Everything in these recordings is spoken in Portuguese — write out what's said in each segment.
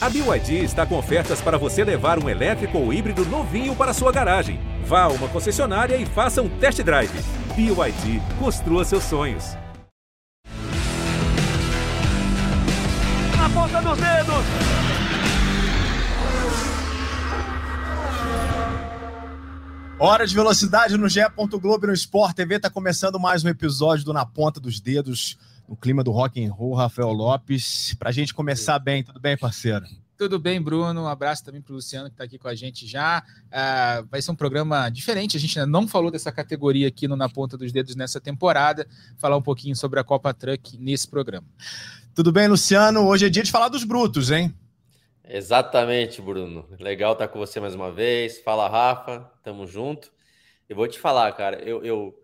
A BYD está com ofertas para você levar um elétrico ou híbrido novinho para sua garagem. Vá a uma concessionária e faça um test drive. BYD, construa seus sonhos. Na ponta dos dedos! Hora de velocidade no GE. Globo e no Sport TV. Está começando mais um episódio do Na Ponta dos Dedos, no clima do rock and roll, Rafael Lopes. Para a gente começar bem, tudo bem, parceiro? Tudo bem, Bruno. Um abraço também para o Luciano, que está aqui com a gente já. Uh, vai ser um programa diferente. A gente não falou dessa categoria aqui no Na Ponta dos Dedos nessa temporada. Falar um pouquinho sobre a Copa Truck nesse programa. Tudo bem, Luciano? Hoje é dia de falar dos brutos, hein? Exatamente, Bruno. Legal estar com você mais uma vez. Fala, Rafa. Tamo junto. Eu vou te falar, cara. Eu, eu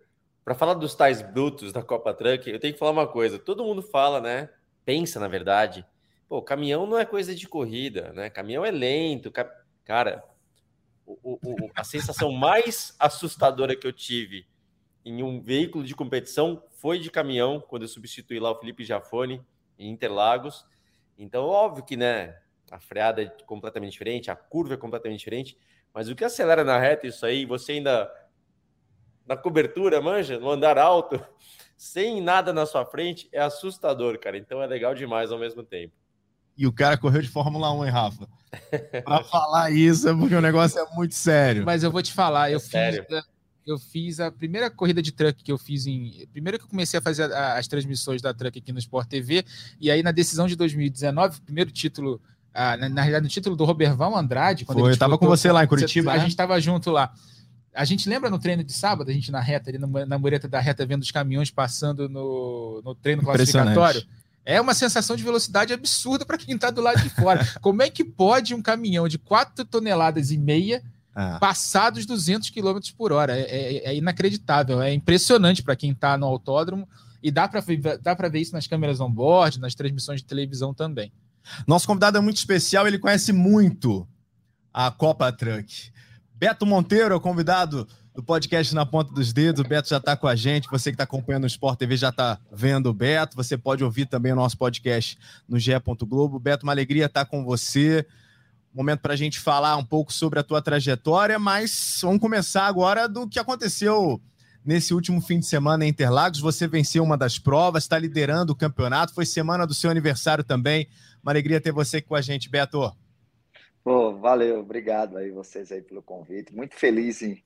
para falar dos tais brutos da Copa Truck, eu tenho que falar uma coisa. Todo mundo fala, né? Pensa, na verdade. Pô, caminhão não é coisa de corrida, né? Caminhão é lento. Ca... Cara, o, o, a sensação mais assustadora que eu tive em um veículo de competição foi de caminhão, quando eu substituí lá o Felipe Jafone em Interlagos. Então, óbvio que, né? a freada é completamente diferente, a curva é completamente diferente, mas o que acelera na reta, isso aí, você ainda na cobertura, manja, no andar alto, sem nada na sua frente, é assustador, cara. Então é legal demais ao mesmo tempo. E o cara correu de Fórmula 1, hein, Rafa? Para falar isso é porque o negócio é muito sério. Mas eu vou te falar, eu é fiz, sério. eu fiz a primeira corrida de truck que eu fiz em. Primeiro que eu comecei a fazer as transmissões da truck aqui no Sport TV, e aí na decisão de 2019, primeiro título ah, na, na, realidade, no título do Roberval Andrade. Quando Foi, eu estava com você lá em Curitiba. Você, né? A gente estava junto lá. A gente lembra no treino de sábado, a gente na reta, ali na mureta da reta, vendo os caminhões passando no, no treino classificatório? É uma sensação de velocidade absurda para quem está do lado de fora. Como é que pode um caminhão de 4 toneladas e meia ah. passar dos 200 km por hora? É, é, é inacreditável, é impressionante para quem está no autódromo e dá para dá ver isso nas câmeras on-board, nas transmissões de televisão também. Nosso convidado é muito especial, ele conhece muito a Copa Truck. Beto Monteiro é o convidado do podcast Na Ponta dos Dedos. O Beto já está com a gente. Você que está acompanhando o Sport TV já está vendo o Beto. Você pode ouvir também o nosso podcast no GE. Globo. Beto, uma alegria estar com você. Momento para a gente falar um pouco sobre a tua trajetória, mas vamos começar agora do que aconteceu nesse último fim de semana em Interlagos. Você venceu uma das provas, está liderando o campeonato. Foi semana do seu aniversário também. Uma alegria ter você aqui com a gente, Beto. Pô, valeu, obrigado aí vocês aí pelo convite. Muito feliz em,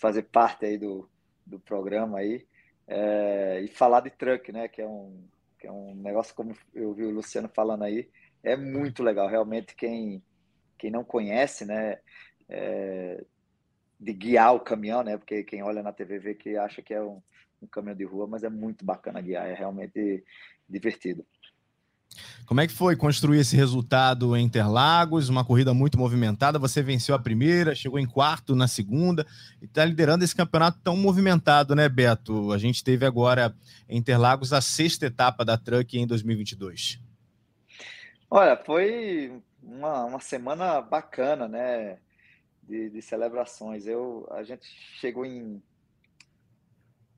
fazer parte aí do, do programa aí. É, e falar de truck, né? Que é um, que é um negócio, como eu vi o Luciano falando aí, é muito legal. Realmente, quem, quem não conhece, né? É, de guiar o caminhão, né? Porque quem olha na TV vê que acha que é um, um caminhão de rua, mas é muito bacana guiar, é realmente divertido. Como é que foi construir esse resultado em Interlagos? Uma corrida muito movimentada. Você venceu a primeira, chegou em quarto na segunda e está liderando esse campeonato tão movimentado, né, Beto? A gente teve agora em Interlagos a sexta etapa da Truck em 2022. Olha, foi uma, uma semana bacana, né? De, de celebrações. Eu, a gente chegou em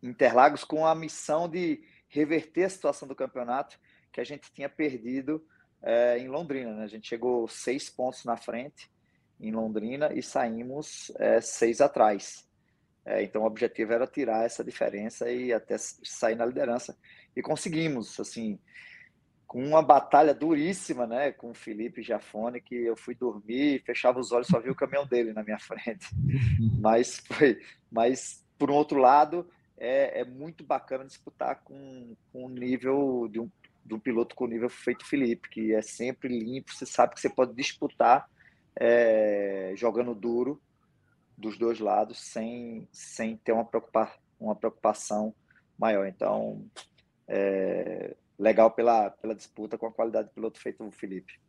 Interlagos com a missão de reverter a situação do campeonato que a gente tinha perdido é, em Londrina. Né? A gente chegou seis pontos na frente em Londrina e saímos é, seis atrás. É, então o objetivo era tirar essa diferença e até sair na liderança. E conseguimos, assim, com uma batalha duríssima, né, com o Felipe Jafone, que eu fui dormir, fechava os olhos, só vi o caminhão dele na minha frente. mas foi, mas por um outro lado, é, é muito bacana disputar com, com um nível de um do piloto com nível feito Felipe, que é sempre limpo, você sabe que você pode disputar é, jogando duro dos dois lados sem, sem ter uma, preocupa, uma preocupação maior. Então, é, legal pela, pela disputa com a qualidade do piloto feito Felipe.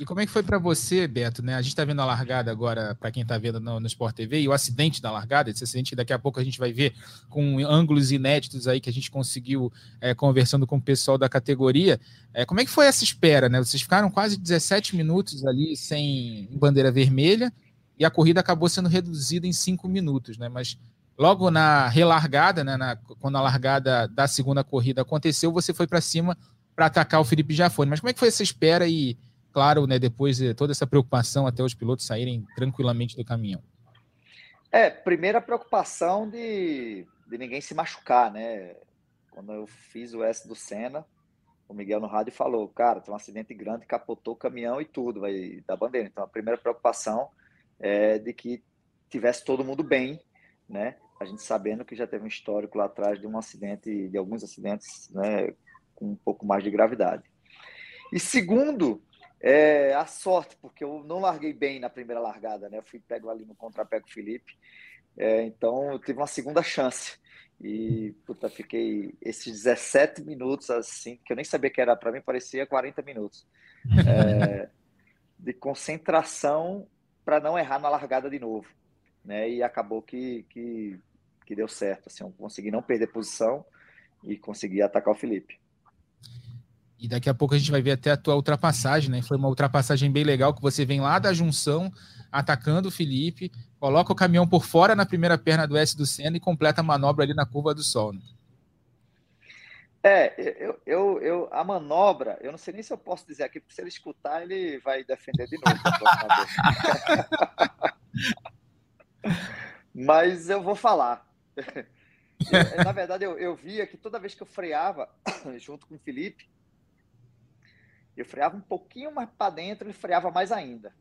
E como é que foi para você, Beto? Né? A gente está vendo a largada agora, para quem está vendo no, no, Sport TV, e o acidente da largada, esse acidente daqui a pouco a gente vai ver com ângulos inéditos aí que a gente conseguiu é, conversando com o pessoal da categoria. É, como é que foi essa espera? Né? Vocês ficaram quase 17 minutos ali sem bandeira vermelha e a corrida acabou sendo reduzida em 5 minutos, né? Mas logo na relargada, né, na, quando a largada da segunda corrida aconteceu, você foi para cima para atacar o Felipe Jafone. Mas como é que foi essa espera e claro, né, depois de toda essa preocupação até os pilotos saírem tranquilamente do caminhão? É, primeira preocupação de, de ninguém se machucar, né? Quando eu fiz o S do Senna, o Miguel no rádio falou, cara, tem um acidente grande, capotou o caminhão e tudo, vai dar bandeira. Então a primeira preocupação é de que tivesse todo mundo bem, né? A gente sabendo que já teve um histórico lá atrás de um acidente, de alguns acidentes, né, com um pouco mais de gravidade. E segundo, é, a sorte, porque eu não larguei bem na primeira largada, né? Eu fui pego ali no contrapé com o Felipe. É, então eu tive uma segunda chance. E puta, fiquei esses 17 minutos assim, que eu nem sabia que era para mim, parecia 40 minutos. É, de concentração para não errar na largada de novo. Né? E acabou que, que, que deu certo. Assim, eu consegui não perder posição e consegui atacar o Felipe. E daqui a pouco a gente vai ver até a tua ultrapassagem, né? Foi uma ultrapassagem bem legal que você vem lá da junção, atacando o Felipe, coloca o caminhão por fora na primeira perna do S do Senna e completa a manobra ali na curva do Sol. Né? É, eu, eu, eu, a manobra, eu não sei nem se eu posso dizer aqui, porque se ele escutar, ele vai defender de novo. Mas eu vou falar. Na verdade, eu, eu via que toda vez que eu freava, junto com o Felipe, eu freava um pouquinho mais para dentro, ele freava mais ainda.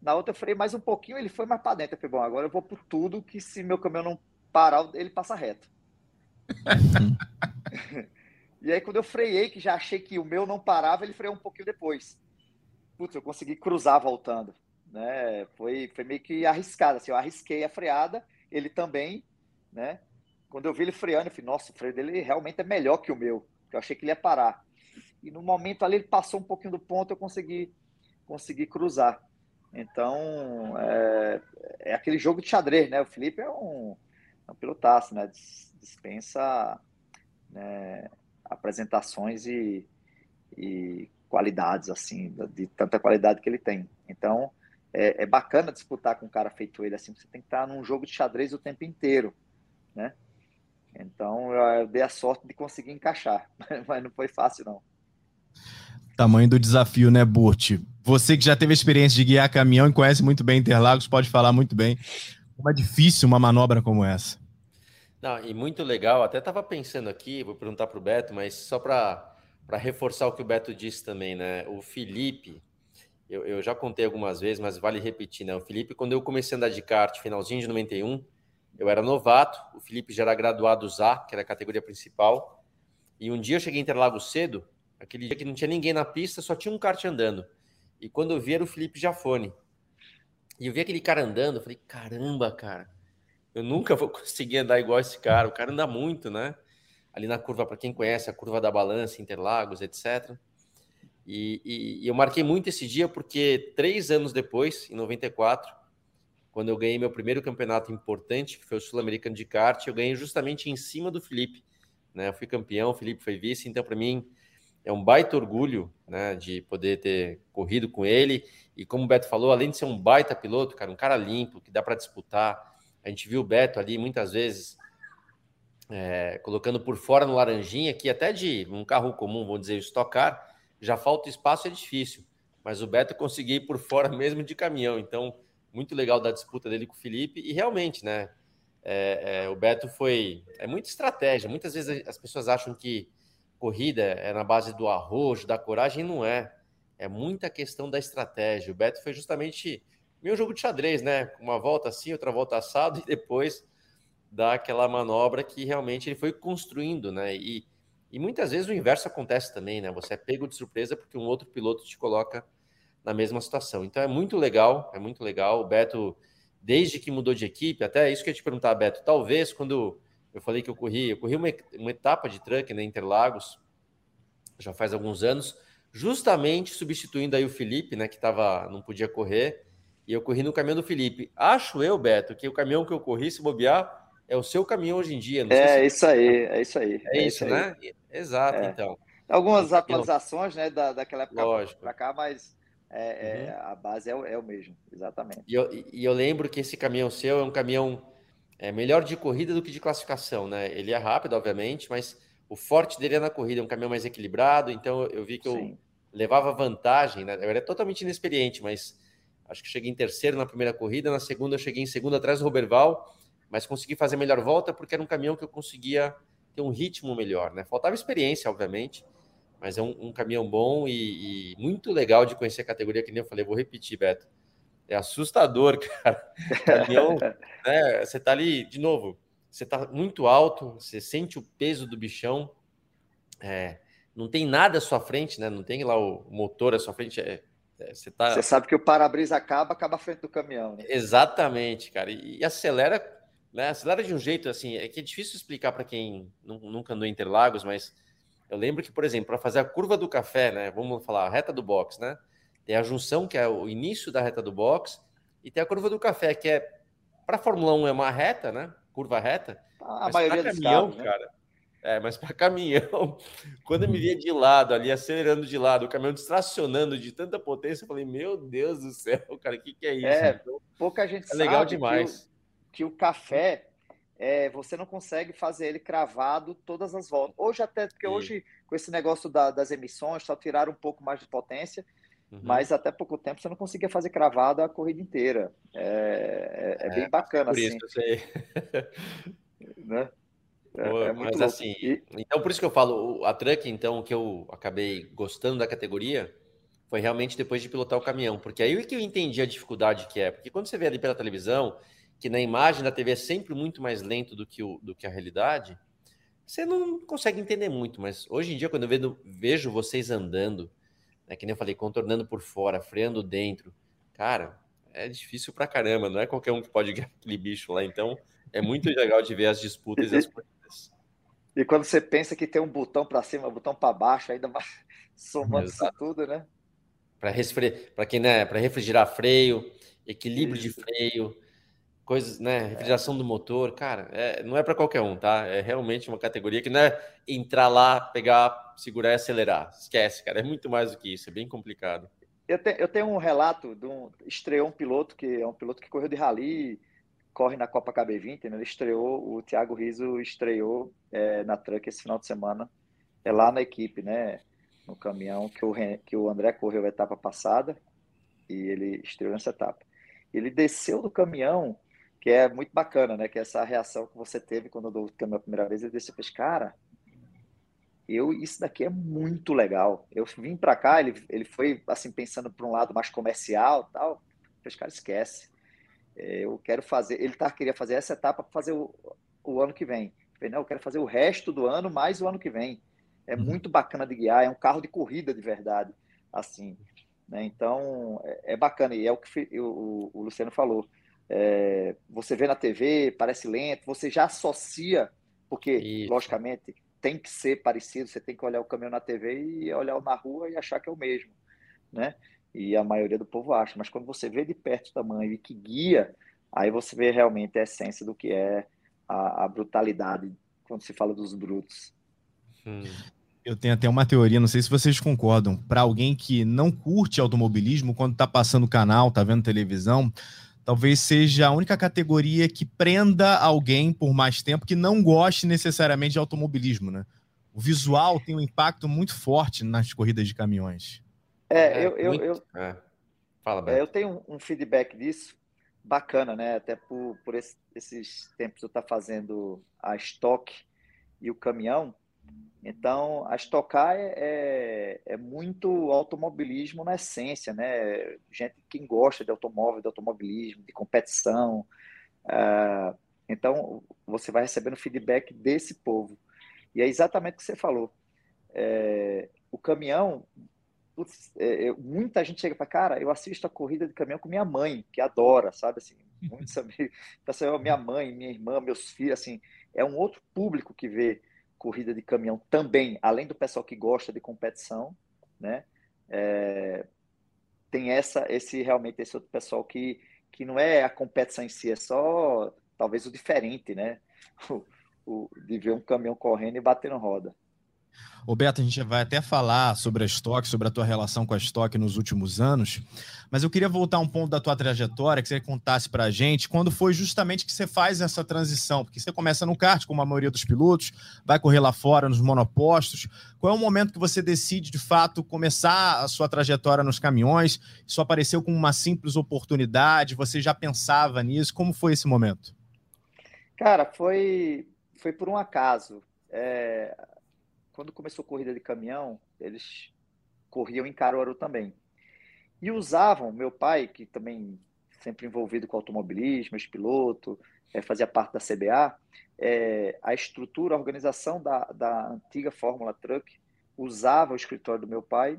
Na outra eu freiei mais um pouquinho, ele foi mais para dentro. Eu falei, bom, agora eu vou por tudo que se meu caminhão não parar, ele passa reto. e aí quando eu freiei, que já achei que o meu não parava, ele freou um pouquinho depois. Putz, eu consegui cruzar voltando. Né? Foi, foi meio que arriscado. Assim, eu arrisquei a freada, ele também, né? Quando eu vi ele freando, eu falei, nossa, o freio dele realmente é melhor que o meu. Eu achei que ele ia parar e no momento ali ele passou um pouquinho do ponto, eu consegui, consegui cruzar. Então, é, é aquele jogo de xadrez, né? O Felipe é um, é um pilotaço, né? Dispensa né, apresentações e, e qualidades, assim, de tanta qualidade que ele tem. Então, é, é, bacana disputar com um cara feito ele, assim, você tem que estar num jogo de xadrez o tempo inteiro, né? Então, eu dei a sorte de conseguir encaixar, mas não foi fácil, não. Tamanho do desafio, né, Burt? Você que já teve a experiência de guiar caminhão e conhece muito bem Interlagos, pode falar muito bem. Como é difícil uma manobra como essa. Não, e muito legal. Até estava pensando aqui, vou perguntar para o Beto, mas só para reforçar o que o Beto disse também, né? O Felipe, eu, eu, já contei algumas vezes, mas vale repetir, né? O Felipe, quando eu comecei a andar de kart, finalzinho de 91, eu era novato, o Felipe já era graduado ZA, que era a categoria principal, e um dia eu cheguei em Interlagos cedo, Aquele dia que não tinha ninguém na pista, só tinha um kart andando. E quando eu vi era o Felipe Jafone. E eu vi aquele cara andando, eu falei, caramba, cara, eu nunca vou conseguir andar igual esse cara. O cara anda muito, né? Ali na curva, para quem conhece, a curva da balança, Interlagos, etc. E, e, e, eu marquei muito esse dia porque três anos depois, em 94, quando eu ganhei meu primeiro campeonato importante, que foi o Sul-Americano de kart, eu ganhei justamente em cima do Felipe. Né? Eu fui campeão, o Felipe foi vice, então para mim é um baita orgulho, né, de poder ter corrido com ele. E como o Beto falou, além de ser um baita piloto, cara, um cara limpo, que dá para disputar. A gente viu o Beto ali muitas vezes é, colocando por fora no Laranjinha, que até de um carro comum, vamos dizer, estocar, já falta espaço, é difícil. Mas o Beto conseguiu ir por fora mesmo de caminhão. Então, muito legal da disputa dele com o Felipe. E realmente, né, é, é, o Beto foi. É muita estratégia. Muitas vezes as pessoas acham que corrida é na base do arrojo, da coragem, não é. É muita questão da estratégia. O Beto foi justamente meu jogo de xadrez, né? Uma volta assim, outra volta assado, e depois dá aquela manobra que realmente ele foi construindo, né? E, e muitas vezes o inverso acontece também, né? Você é pego de surpresa porque um outro piloto te coloca na mesma situação. Então é muito legal, é muito legal. O Beto, desde que mudou de equipe, até isso que eu ia te perguntar, Beto, talvez quando eu falei que eu corri, eu corri uma, uma etapa de truck na Interlagos, já faz alguns anos, justamente substituindo aí o Felipe, né, que tava, não podia correr, e eu corri no caminhão do Felipe. Acho eu, Beto, que o caminhão que eu corri, se bobear, é o seu caminhão hoje em dia. é se... isso aí, é isso aí. É, é isso, né? Exato, é. então. Algumas atualizações, né, da, daquela época para cá, mas é, é, uhum. a base é o, é o mesmo, exatamente. E eu, e eu lembro que esse caminhão seu é um caminhão é melhor de corrida do que de classificação, né? Ele é rápido, obviamente, mas o forte dele é na corrida, é um caminhão mais equilibrado. Então eu vi que eu, levava vantagem, né? Eu era totalmente inexperiente, mas acho que cheguei em terceiro na primeira corrida, na segunda eu cheguei em segundo atrás do Roberval, mas consegui fazer melhor volta porque era um caminhão que eu conseguia ter um ritmo melhor, né? Faltava experiência, obviamente, mas é um, um caminhão bom e, e, muito legal de conhecer a categoria, que nem eu falei, vou repetir, Beto. É assustador, cara. Caminhão, né? Você tá ali, de novo, você tá muito alto, você sente o peso do bichão, é, não tem nada à sua frente, né? Não tem lá o motor à sua frente, é, é, você, tá... você sabe que o para-brisa acaba, acaba a frente do caminhão. Né? Exatamente, cara. E, e, acelera, né? Acelera de um jeito assim, é que é difícil explicar para quem nunca andou em Interlagos, mas eu lembro que, por exemplo, para fazer a curva do café, né? Vamos falar, a reta do box, né? Tem a junção, que é o início da reta do box, e tem a curva do café, que é para a Fórmula 1 é uma reta, né? Curva reta. A maioria dos caminhão, carros, né? cara. É, mas para caminhão, quando eu me via de lado ali, acelerando de lado, o caminhão distracionando de tanta potência, eu falei, meu Deus do céu, cara, o que, que é isso? É, então, pouca gente é legal demais. Que o, que o café, é, você não consegue fazer ele cravado todas as voltas. Hoje até, porque Sim. hoje, com esse negócio da, das emissões, só tiraram um pouco mais de potência, uhum. mas até pouco tempo você não conseguia fazer cravado a corrida inteira. É, é, é bem bacana, por assim. Isso, sei. né? É, é mas louco. assim, e... então por isso que eu falo, a truck, então, que eu acabei gostando da categoria, foi realmente depois de pilotar o caminhão, porque aí é que eu entendi a dificuldade que é, porque quando você vê ali pela televisão, que na imagem da TV é sempre muito mais lento do que, o, do que a realidade, você não consegue entender muito, mas hoje em dia, quando eu vejo, vejo vocês andando, né, que nem eu falei, contornando por fora, freando dentro, cara, é difícil pra caramba, não é qualquer um que pode ganhar aquele bicho lá, então é muito legal de ver as disputas e as e quando você pensa que tem um botão para cima, um botão para baixo, ainda mais somando Exato. isso tudo, né? Para resfri... quem né, para refrigerar freio, equilíbrio isso. de freio, coisas, né, refrigeração é. do motor, cara, é, não é para qualquer um, tá? É realmente uma categoria que não é entrar lá, pegar, segurar e acelerar. Esquece, cara, é muito mais do que isso, é bem complicado. Eu, te, eu tenho um relato de um estreou um piloto que é um piloto que correu de rally corre na Copa KB20, né? ele estreou, o Thiago Riso estreou é, na Truck esse final de semana, é lá na equipe, né, no caminhão que o, que o André correu a etapa passada e ele estreou nessa etapa. Ele desceu do caminhão, que é muito bacana, né, que é essa reação que você teve quando eu o caminhão a primeira vez, ele e fez, cara, eu, isso daqui é muito legal. Eu vim para cá, ele, ele foi assim pensando para um lado mais comercial, tal. Fez, cara, esquece é, eu quero fazer. Ele tá, queria fazer essa etapa para fazer o, o ano que vem. Eu falei, não, eu quero fazer o resto do ano mais o ano que vem. É uhum. muito bacana de guiar, é um carro de corrida de verdade, assim. Né? Então, é, é, bacana. E é o que o, o Luciano falou. É, você vê na TV, parece lento, você já associa, porque, Isso. logicamente, tem que ser parecido, você tem que olhar o caminhão na TV e olhar na rua e achar que é o mesmo, né? e a maioria do povo acha. Mas quando você vê de perto o tamanho e que guia, aí você vê realmente a essência do que é a, a brutalidade quando se fala dos brutos. Hum. Eu tenho até uma teoria, não sei se vocês concordam. Para alguém que não curte automobilismo, quando está passando o canal, está vendo televisão, talvez seja a única categoria que prenda alguém por mais tempo que não goste necessariamente de automobilismo, né? O visual tem um impacto muito forte nas corridas de caminhões. É, é eu, eu, eu, é. Fala, é, eu tenho um feedback disso bacana, né? Até por, por esse, esses tempos eu estar tá fazendo a estoque e o caminhão. Então, a estocar é, é, é, muito automobilismo na essência, né? Gente quem gosta de automóvel, de automobilismo, de competição. Uh, então, você vai recebendo feedback desse povo. E é exatamente o que você falou. É, o caminhão, putz, é, muita gente chega para cara, eu assisto a corrida de caminhão com minha mãe, que adora, sabe assim, muitos amigos, então, minha mãe, minha irmã, meus filhos, assim, é um outro público que vê corrida de caminhão também, além do pessoal que gosta de competição, né? É, tem essa, esse realmente esse outro pessoal que que não é a competição em si, é só talvez o diferente, né? O, o, de ver um caminhão correndo e batendo roda. Ô Beto, a gente vai até falar sobre a estoque, sobre a tua relação com a estoque nos últimos anos, mas eu queria voltar um ponto da tua trajetória, que você contasse para a gente, quando foi justamente que você faz essa transição, porque você começa no kart, como a maioria dos pilotos, vai correr lá fora nos monopostos. Qual é o momento que você decide, de fato, começar a sua trajetória nos caminhões? Isso apareceu como uma simples oportunidade? Você já pensava nisso? Como foi esse momento? Cara, foi, foi por um acaso. É, quando começou a corrida de caminhão, eles corriam em Caruaru também. E usavam, meu pai, que também sempre envolvido com automobilismo, ex-piloto, é, fazia parte da CBA, é, a estrutura, a organização da, da antiga Fórmula Truck usava o escritório do meu pai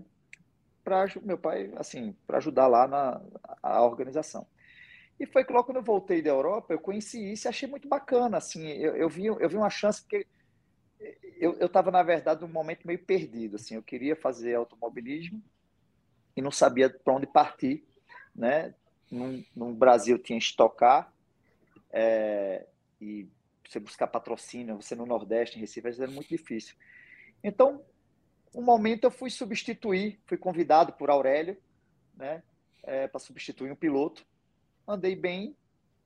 para meu pai assim para ajudar lá na a organização e foi que logo quando eu voltei da Europa eu conheci isso e achei muito bacana assim eu, eu vi eu vi uma chance porque eu estava, na verdade, num momento meio perdido. Assim, eu queria fazer automobilismo e não sabia para onde partir. Né? No, no, Brasil tinha estocar é, e você buscar patrocínio, você no Nordeste, em Recife, era muito difícil. Então, um momento eu fui substituir, fui convidado por Aurélio né, é, para substituir um piloto. Andei bem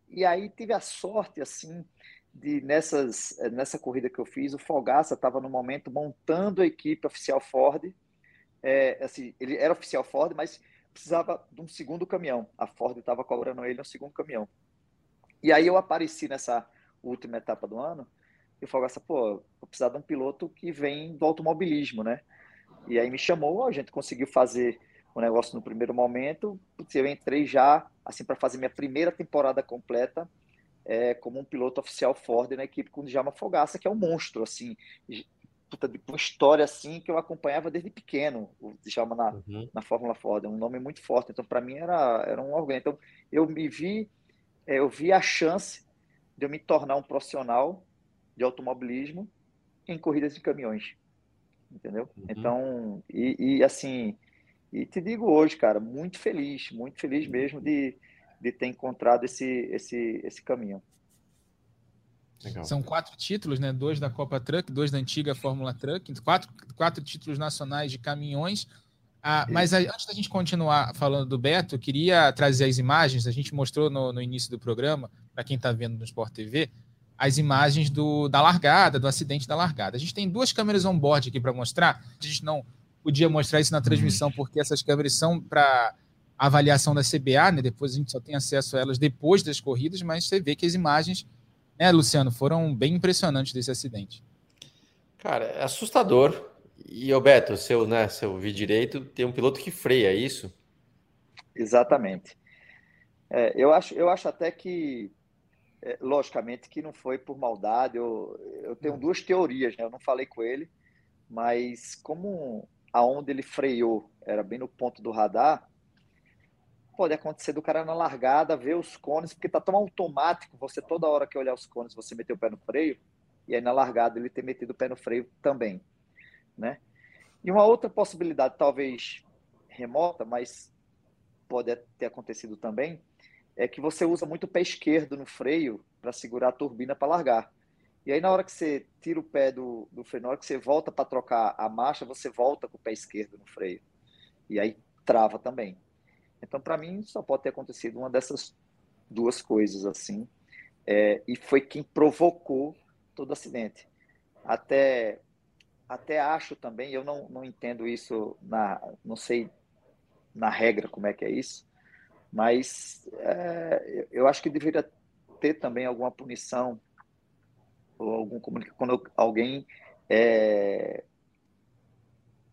e aí tive a sorte assim de nessas, eh, nessa corrida que eu fiz, o Fogaça estava no momento montando a equipe oficial Ford. É, assim, ele era oficial Ford, mas precisava de um segundo caminhão. A Ford estava cobrando ele um segundo caminhão. E aí eu apareci nessa última etapa do ano e o Fogaça, pô, vou precisar de um piloto que vem do automobilismo, né? E aí me chamou, a gente conseguiu fazer o negócio no primeiro momento. Eu entrei já, assim, para fazer minha primeira temporada completa é, como um piloto oficial Ford na equipe com o Djalma Fogaça, que é um monstro, assim, puta, de uma história assim que eu acompanhava desde pequeno, o Djalma na, uhum. na Fórmula Ford, é um nome muito forte, então para mim era, era um orgulho. Então eu me vi, é, eu vi a chance de eu me tornar um profissional de automobilismo em corridas de caminhões, entendeu? Uhum. Então, e, e assim, e te digo hoje, cara, muito feliz, muito feliz mesmo de de ter encontrado esse, esse, esse caminho. Legal. São quatro títulos, né? Dois da Copa Truck, dois da antiga Fórmula Truck, quatro, quatro títulos nacionais de caminhões. Ah, mas antes da gente continuar falando do Beto, eu queria trazer as imagens. A gente mostrou no, no início do programa, para quem está vendo no Sport TV, as imagens do, da largada, do acidente da largada. A gente tem duas câmeras on-board aqui para mostrar. A gente não podia mostrar isso na transmissão, porque essas câmeras são para a avaliação da CBA, né? Depois a gente só tem acesso a elas depois das corridas, mas você vê que as imagens, né, Luciano, foram bem impressionantes desse acidente. Cara, é assustador. E, Roberto, seu, né, seu vi direito, tem um piloto que freia, é isso? Exatamente. É, eu, acho, eu acho até que, é, logicamente, que não foi por maldade. Eu, eu tenho duas teorias, né? Eu não falei com ele, mas como aonde ele freou era bem no ponto do radar, pode acontecer do cara na largada ver os cones, porque tá tão automático, você toda hora que olhar os cones, você meter o pé no freio, e aí na largada ele ter metido o pé no freio também, né? E uma outra possibilidade, talvez remota, mas pode ter acontecido também, é que você usa muito o pé esquerdo no freio para segurar a turbina para largar. E aí, na hora que você tira o pé do, do freio, na hora que você volta para trocar a marcha, você volta com o pé esquerdo no freio. E aí trava também. Então, para mim, só pode ter acontecido uma dessas duas coisas assim. É, e foi quem provocou todo o acidente. Até, até acho também, eu não, não entendo isso, na, não sei na regra como é que é isso, mas é, eu acho que deveria ter também alguma punição ou algum quando alguém é,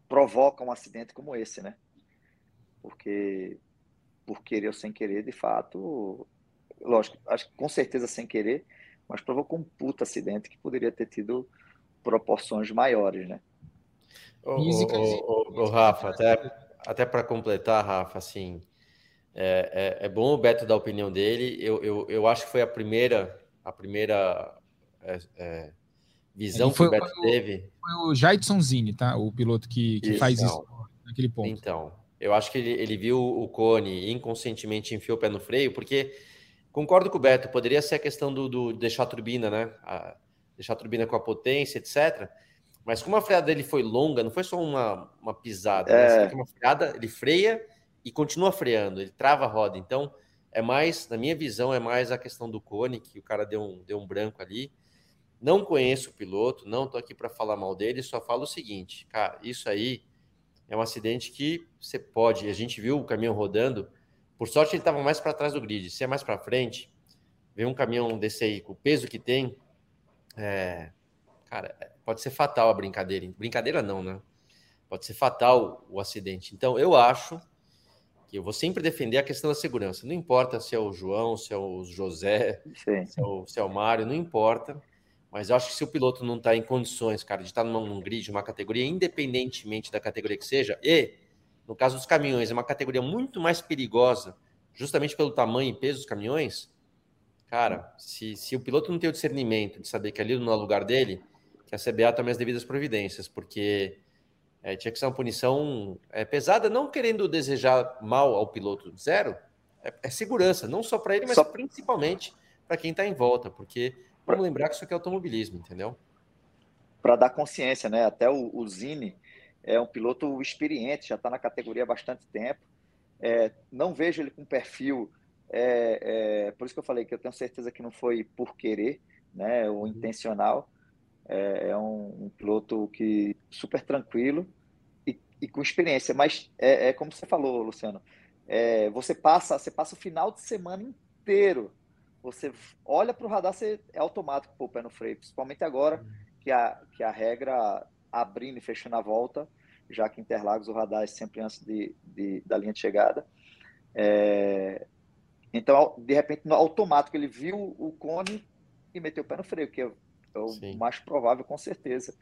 provoca um acidente como esse, né? Porque por querer ou sem querer, de fato, lógico, acho que com certeza sem querer, mas provocou um puta acidente que poderia ter tido proporções maiores, né? O, Rafa, até, até para completar, Rafa, assim, é, é, é, bom o Beto dar a opinião dele. Eu, eu, eu acho que foi a primeira, a primeira é, é visão foi, que o Beto foi teve. Foi o Jaidson Zini, tá? O piloto que, que isso, faz isso naquele ponto. Então, eu acho que ele, ele viu o cone inconscientemente enfiou o pé no freio, porque concordo com o Beto, poderia ser a questão do, do deixar a turbina, né? A, deixar a turbina com a potência, etc. Mas como a freada dele foi longa, não foi só uma, uma pisada, né? é. uma freada, ele freia e continua freando, ele trava a roda. Então, é mais, na minha visão, é mais a questão do cone, que o cara deu um, deu um branco ali. Não conheço o piloto, não tô aqui para falar mal dele, só falo o seguinte, cara, isso aí é um acidente que você pode, a gente viu o caminhão rodando, por sorte ele estava mais para trás do grid, se é mais para frente, ver um caminhão desse aí com o peso que tem, é, cara, pode ser fatal a brincadeira. Brincadeira não, né? Pode ser fatal o acidente. Então, eu acho que eu vou sempre defender a questão da segurança. Não importa se é o João, se é o José, se é o, se é o Mário, não importa. Mas eu acho que se o piloto não está em condições, cara, de estar tá num, num grid, uma categoria, independentemente da categoria que seja, e, no caso dos caminhões, é uma categoria muito mais perigosa, justamente pelo tamanho e peso dos caminhões, cara, se, se o piloto não tem o discernimento de saber que ali não é o lugar dele, que a CBA tome as devidas providências, porque é, tinha que ser uma punição é, pesada, não querendo desejar mal ao piloto zero, é, é segurança, não só para ele, mas só... principalmente para quem está em volta, porque vamos lembrar que isso aqui é automobilismo, entendeu? Para dar consciência, né? Até o, o Zine é um piloto experiente, já está na categoria há bastante tempo. É, não vejo ele com perfil, é, é, por isso que eu falei que eu tenho certeza que não foi por querer, né? Ou intencional é, é um, um, piloto que super tranquilo e, e com experiência. Mas é, é, como você falou, Luciano. É, você passa, você passa o final de semana inteiro. Você olha para o radar, você é automático pôr o pé no freio, principalmente agora que a, que a regra abrindo e fechando a volta, já que Interlagos o radar é sempre antes de, de da linha de chegada. É, então, de repente, no automático, ele viu o cone e meteu o pé no freio, que é é o Sim. mais provável, com certeza.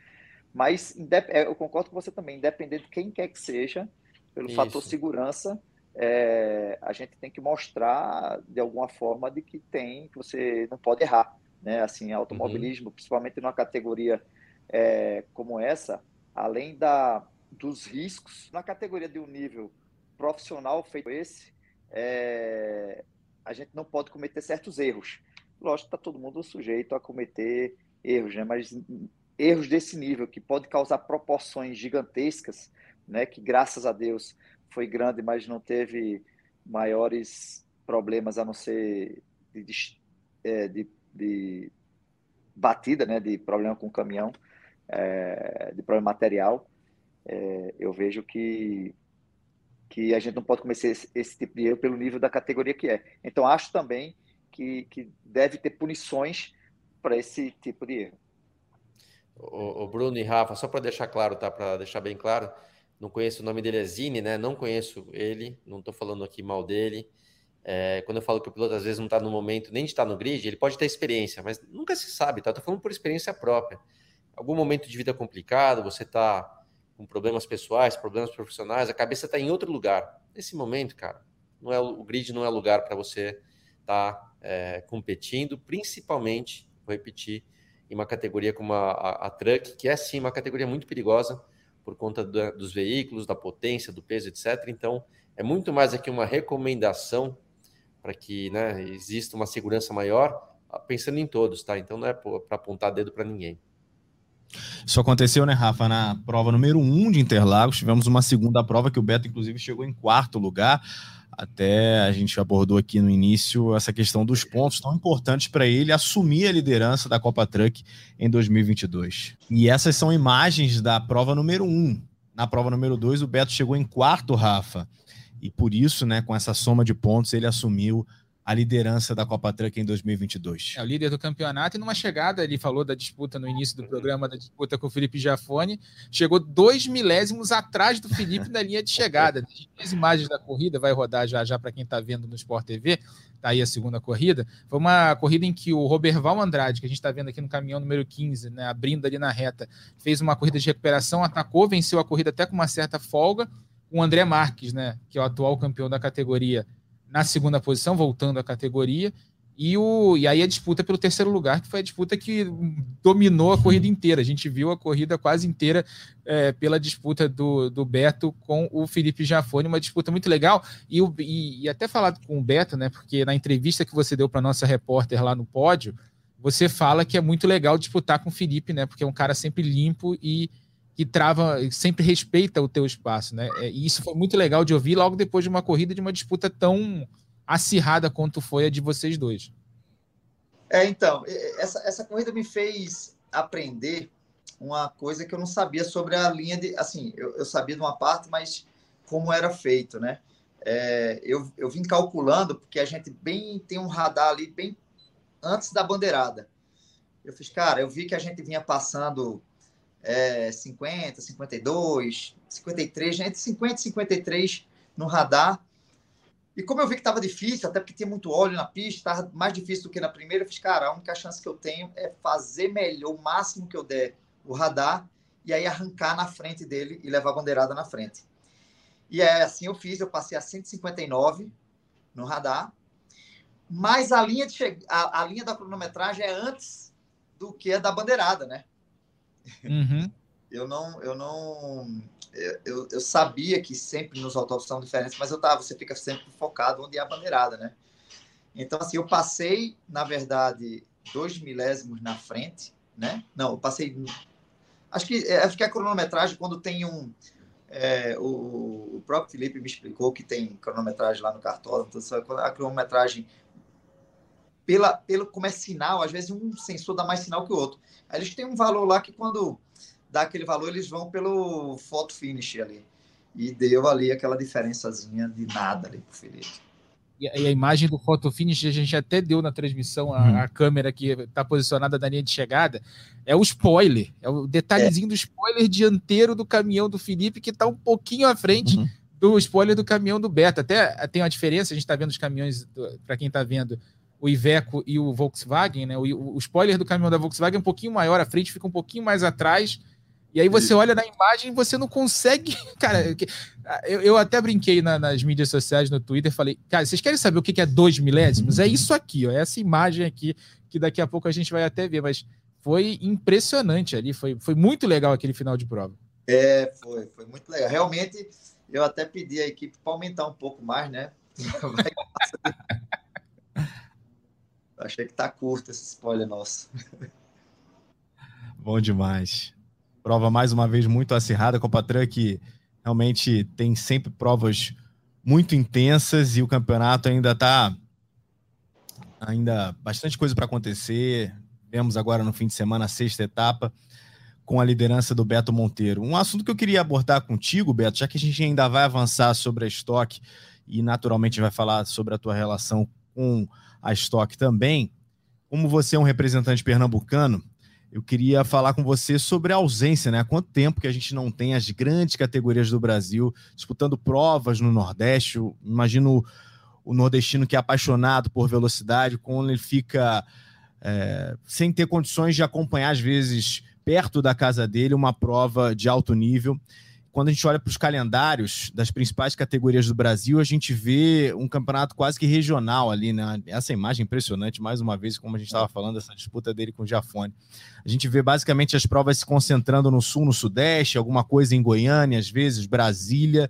Mas é, eu concordo com você também, independente de quem quer que seja, pelo Isso. fator segurança, é, a gente tem que mostrar de alguma forma de que tem, que você não pode errar, né? Assim, automobilismo, uhum. principalmente numa categoria é, como essa, além da dos riscos, na categoria de um nível profissional feito esse, é, a gente não pode cometer certos erros. Lógico que está todo mundo sujeito a cometer erros, né? Mas erros desse nível que pode causar proporções gigantescas, né? Que graças a Deus foi grande, mas não teve maiores problemas a não ser de, é, de, de batida, né? De problema com o caminhão, é, de problema material. É, eu vejo que que a gente não pode cometer esse, esse, tipo de erro pelo nível da categoria que é. Então acho também que, que deve ter punições para esse tipo de erro. O, o, Bruno e Rafa, só para deixar claro, tá? Para deixar bem claro, não conheço o nome dele é Zine, né? Não conheço ele, não estou falando aqui mal dele. É, quando eu falo que o piloto às vezes não está no momento nem de estar tá no grid, ele pode ter experiência, mas nunca se sabe, tá? Estou falando por experiência própria. Algum momento de vida complicado, você está com problemas pessoais, problemas profissionais, a cabeça está em outro lugar. Nesse momento, cara, não é o grid não é lugar para você estar tá, é, competindo, principalmente vou repetir, em uma categoria como a, a, a truck, que é sim uma categoria muito perigosa por conta dos veículos, da potência, do peso, etc. Então, é muito mais aqui uma recomendação para que né, exista uma segurança maior, pensando em todos, tá? Então não é para apontar dedo para ninguém. Isso aconteceu, né, Rafa, na prova número 1 um de Interlagos. Tivemos uma segunda prova que o Beto, inclusive, chegou em quarto lugar. Até a gente abordou aqui no início essa questão dos pontos tão importantes para ele assumir a liderança da Copa Truck em 2022. E essas são imagens da prova número 1. Um. Na prova número 2, o Beto chegou em quarto, Rafa. E por isso, né, com essa soma de pontos, ele assumiu a liderança da Copa Truck em 2022. É o líder do campeonato e numa chegada, ele falou da disputa no início do programa, da disputa com o Felipe Giafone, chegou dois milésimos atrás do Felipe na linha de chegada. As imagens da corrida vai rodar já já para quem está vendo no Sport TV, tá aí a segunda corrida. Foi uma corrida em que o Roberval Andrade, que a gente está vendo aqui no caminhão número 15, né, abrindo ali na reta, fez uma corrida de recuperação, atacou, venceu a corrida até com uma certa folga. O André Marques, né, que é o atual campeão da categoria, na segunda posição, voltando à categoria. E, o, e aí a disputa pelo terceiro lugar, que foi a disputa que dominou a corrida inteira. A gente viu a corrida quase inteira é, pela disputa do, do Beto com o Felipe Jafone, uma disputa muito legal. E, e, e até falado com o Beto, né? Porque na entrevista que você deu para nossa repórter lá no pódio, você fala que é muito legal disputar com o Felipe, né? Porque é um cara sempre limpo e que trava, sempre respeita o teu espaço, né? É, e isso foi muito legal de ouvir logo depois de uma corrida de uma disputa tão acirrada quanto foi a de vocês dois. É, então, essa, essa corrida me fez aprender uma coisa que eu não sabia sobre a linha de. Assim, eu, eu sabia de uma parte, mas como era feito, né? É, eu, eu vim calculando, porque a gente bem tem um radar ali bem antes da bandeirada. Eu fiz, cara, eu vi que a gente vinha passando é, 50, 52, 53, entre 50 e 53 no radar. E como eu vi que estava difícil, até porque tinha muito óleo na pista, estava mais difícil do que na primeira, eu fiz, cara, a única chance que eu tenho é fazer melhor, o máximo que eu der, o radar, e aí arrancar na frente dele e levar a bandeirada na frente. E é assim eu fiz, eu passei a 159 no radar, mas a linha, de che... a, a linha da cronometragem é antes do que a da bandeirada, né? Uhum. Eu não, eu não, eu, eu sabia que sempre nos autódromos são diferentes, mas eu tava, você fica sempre focado onde é a bandeirada, né? Então, assim, eu passei, na verdade, dois milésimos na frente, né? Não, eu passei. Acho que, é, acho que a cronometragem, quando tem um. É, o, o, próprio Felipe me explicou que tem cronometragem lá no cartódromo, então, a cronometragem pela, pelo como é sinal, às vezes um sensor dá mais sinal que o outro. Aí eles têm um valor lá que quando dá aquele valor, eles vão pelo photo finish ali. E deu ali aquela diferençazinha de nada ali pro Felipe. E a imagem do photo finish a gente até deu na transmissão, a, uhum. a câmera que está posicionada na linha de chegada, é o spoiler, é o detalhezinho é. do spoiler dianteiro do caminhão do Felipe que está um pouquinho à frente uhum. do spoiler do caminhão do Beto. Até tem uma diferença, a gente está vendo os caminhões, para quem está vendo, o Iveco e o Volkswagen, né? O, o, spoiler do caminhão da Volkswagen é um pouquinho maior, a frente fica um pouquinho mais atrás. E aí você olha na imagem e você não consegue. Cara, eu, eu até brinquei na, nas mídias sociais, no Twitter, falei, cara, vocês querem saber o que é dois milésimos? É isso aqui, ó, é essa imagem aqui, que daqui a pouco a gente vai até ver, mas foi impressionante ali, foi, foi muito legal aquele final de prova. É, foi, foi muito legal. Realmente, eu até pedi à equipe para aumentar um pouco mais, né? Achei que tá curto esse spoiler nosso. Bom demais. Prova mais uma vez muito acirrada. Copa Truck realmente tem sempre provas muito intensas e o campeonato ainda tá ainda bastante coisa para acontecer. Vemos agora no fim de semana a sexta etapa com a liderança do Beto Monteiro. Um assunto que eu queria abordar contigo, Beto, já que a gente ainda vai avançar sobre a estoque e naturalmente vai falar sobre a tua relação com a Stock também. Como você é um representante pernambucano, eu queria falar com você sobre a ausência, né? Há quanto tempo que a gente não tem as grandes categorias do Brasil disputando provas no Nordeste? Eu imagino o nordestino que é apaixonado por velocidade, quando ele fica é, sem ter condições de acompanhar, às vezes, perto da casa dele, uma prova de alto nível quando a gente olha para os calendários das principais categorias do Brasil, a gente vê um campeonato quase que regional ali, né? Essa imagem impressionante, mais uma vez, como a gente estava falando, essa disputa dele com o Jafone. A gente vê basicamente as provas se concentrando no sul, no sudeste, alguma coisa em Goiânia, às vezes, Brasília.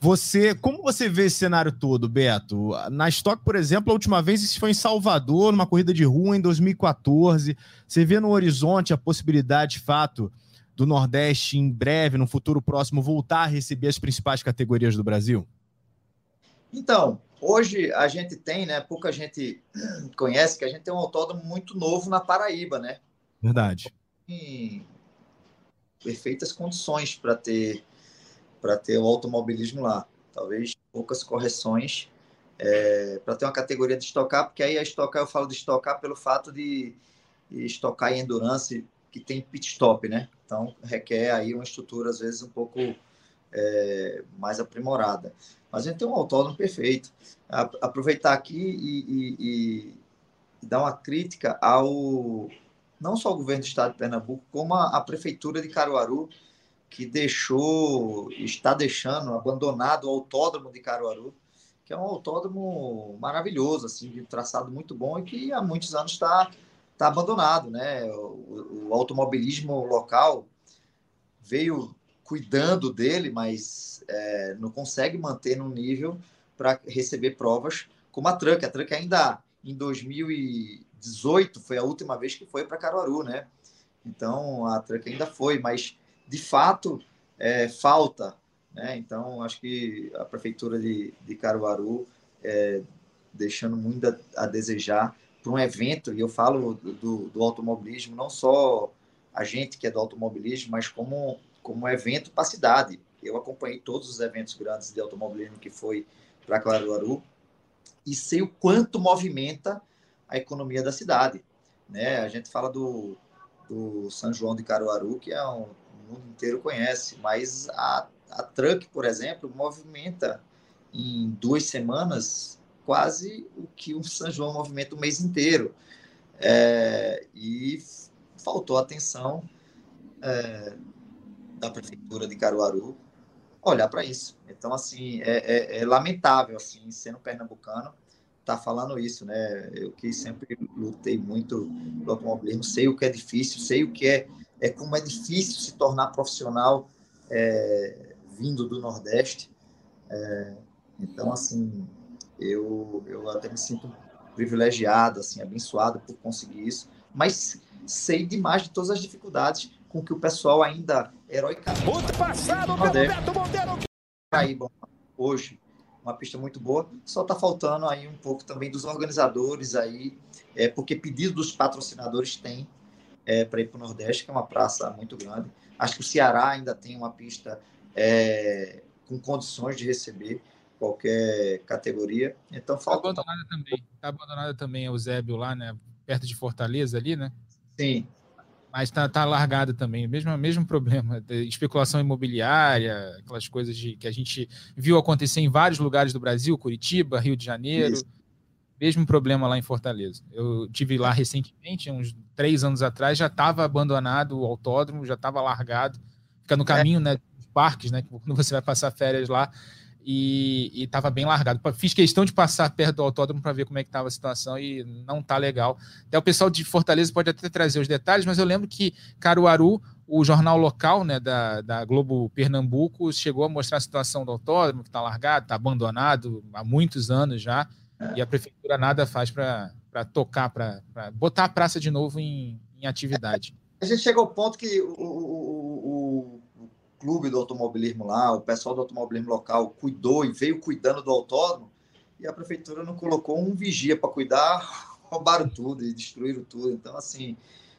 Você, como você vê esse cenário todo, Beto? Na Stock, por exemplo, a última vez isso foi em Salvador, numa corrida de rua em 2014. Você vê no horizonte a possibilidade, de fato, do Nordeste em breve, no futuro próximo, voltar a receber as principais categorias do Brasil? Então, hoje a gente tem, né? Pouca gente conhece que a gente tem um autódromo muito novo na Paraíba, né? Verdade. Em perfeitas condições para ter para ter o automobilismo lá. Talvez poucas correções é, para ter uma categoria de estocar, porque aí a estocar eu falo de estocar pelo fato de, de estocar em endurance que tem pit stop, né? Então, requer aí uma estrutura, às vezes, um pouco é, mais aprimorada. Mas a gente tem um autódromo perfeito. aproveitar aqui e, e, e, dar uma crítica ao não só ao governo do estado de Pernambuco, como a, a prefeitura de Caruaru, que deixou, está deixando abandonado o autódromo de Caruaru, que é um autódromo maravilhoso, assim, de traçado muito bom e que há muitos anos está está abandonado, né? O, o, automobilismo local veio cuidando dele, mas é, não consegue manter no nível para receber provas como a Truck. A Truck ainda em 2018 foi a última vez que foi para Caruaru, né? Então a Truck ainda foi, mas de fato é, falta, né? Então acho que a prefeitura de, de Caruaru é, deixando muito a, a desejar para um evento, e eu falo do, do, automobilismo, não só a gente que é do automobilismo, mas como, como evento para a cidade. Eu acompanhei todos os eventos grandes de automobilismo que foi para Caruaru e sei o quanto movimenta a economia da cidade. Né? A gente fala do, do São João de Caruaru, que é um, o mundo inteiro conhece, mas a, a Truck, por exemplo, movimenta em duas semanas quase o que o São João movimenta o mês inteiro. É, e faltou atenção é, da prefeitura de Caruaru olhar para isso. Então, assim, é, é, é, lamentável, assim, sendo pernambucano, tá falando isso, né? Eu que sempre lutei muito no automobilismo, sei o que é difícil, sei o que é, é como é difícil se tornar profissional é, vindo do Nordeste. É, então, assim, eu, eu até me sinto privilegiado, assim, abençoado por conseguir isso, mas sei demais de todas as dificuldades com que o pessoal ainda heroicamente. Ultrapassado pelo Beto Monteiro. Aí, bom, hoje, uma pista muito boa. Só está faltando aí um pouco também dos organizadores aí, é, porque pedido dos patrocinadores tem é, para ir para o Nordeste, que é uma praça muito grande. Acho que o Ceará ainda tem uma pista é, com condições de receber qualquer categoria. Então falta. Tá abandonada também. Está abandonada também é o Eusébio lá, né? Perto de Fortaleza ali, né? Sim, mas tá, tá largada também, mesmo mesmo problema, especulação imobiliária, aquelas coisas de, que a gente viu acontecer em vários lugares do Brasil, Curitiba, Rio de Janeiro, Isso. mesmo problema lá em Fortaleza. Eu tive lá recentemente, uns três anos atrás, já estava abandonado o autódromo, já estava largado, fica no é. caminho, é. né, dos parques, né, quando você vai passar férias lá, e estava bem largado. Fiz questão de passar perto do autódromo para ver como é que estava a situação e não tá legal. Até o pessoal de Fortaleza pode até trazer os detalhes, mas eu lembro que Caruaru, o jornal local né, da, da Globo Pernambuco, chegou a mostrar a situação do autódromo, que está largado, está abandonado há muitos anos já, e a prefeitura nada faz para tocar, para botar a praça de novo em, em atividade. A gente chega ao ponto que o, o, o clube do automobilismo lá, o pessoal do automobilismo local cuidou e veio cuidando do autódromo, e a prefeitura não colocou um vigia para cuidar, roubaram tudo e destruíram tudo. Então, assim,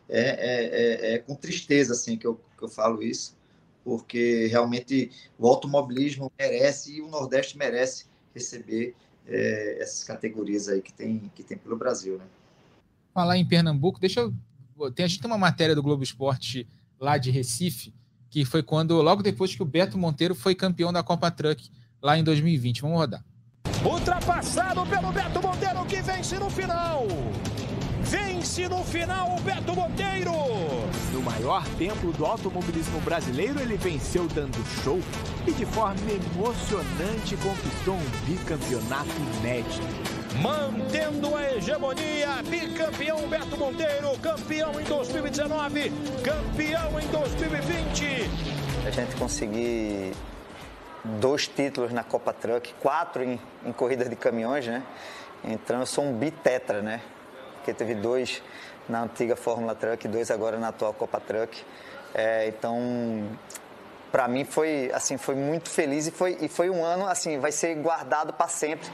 é, é, é, é com tristeza assim, que, eu, que eu falo isso, porque realmente o automobilismo merece e o Nordeste merece receber é, essas categorias aí que tem, que tem pelo Brasil. Né? Falar em Pernambuco, deixa eu. Tem, a gente tem uma matéria do Globo Esporte lá de Recife que foi quando, logo depois que o Beto Monteiro foi campeão da Copa Truck lá em 2020. Vamos rodar. Ultrapassado pelo Beto Monteiro que vence no final. Vence no final o Beto Monteiro. No maior templo do automobilismo brasileiro, ele venceu dando show e de forma emocionante conquistou um bicampeonato inédito mantendo a hegemonia, bicampeão Beto Monteiro, campeão em 2019, campeão em 2020. A gente conseguir dois títulos na Copa Truck, quatro em, em corridas de caminhões, né? Então eu sou um bitetra, né? Porque teve dois na antiga Fórmula Truck, dois agora na atual Copa Truck. É, então para mim foi assim foi muito feliz e foi, e foi um ano assim vai ser guardado para sempre.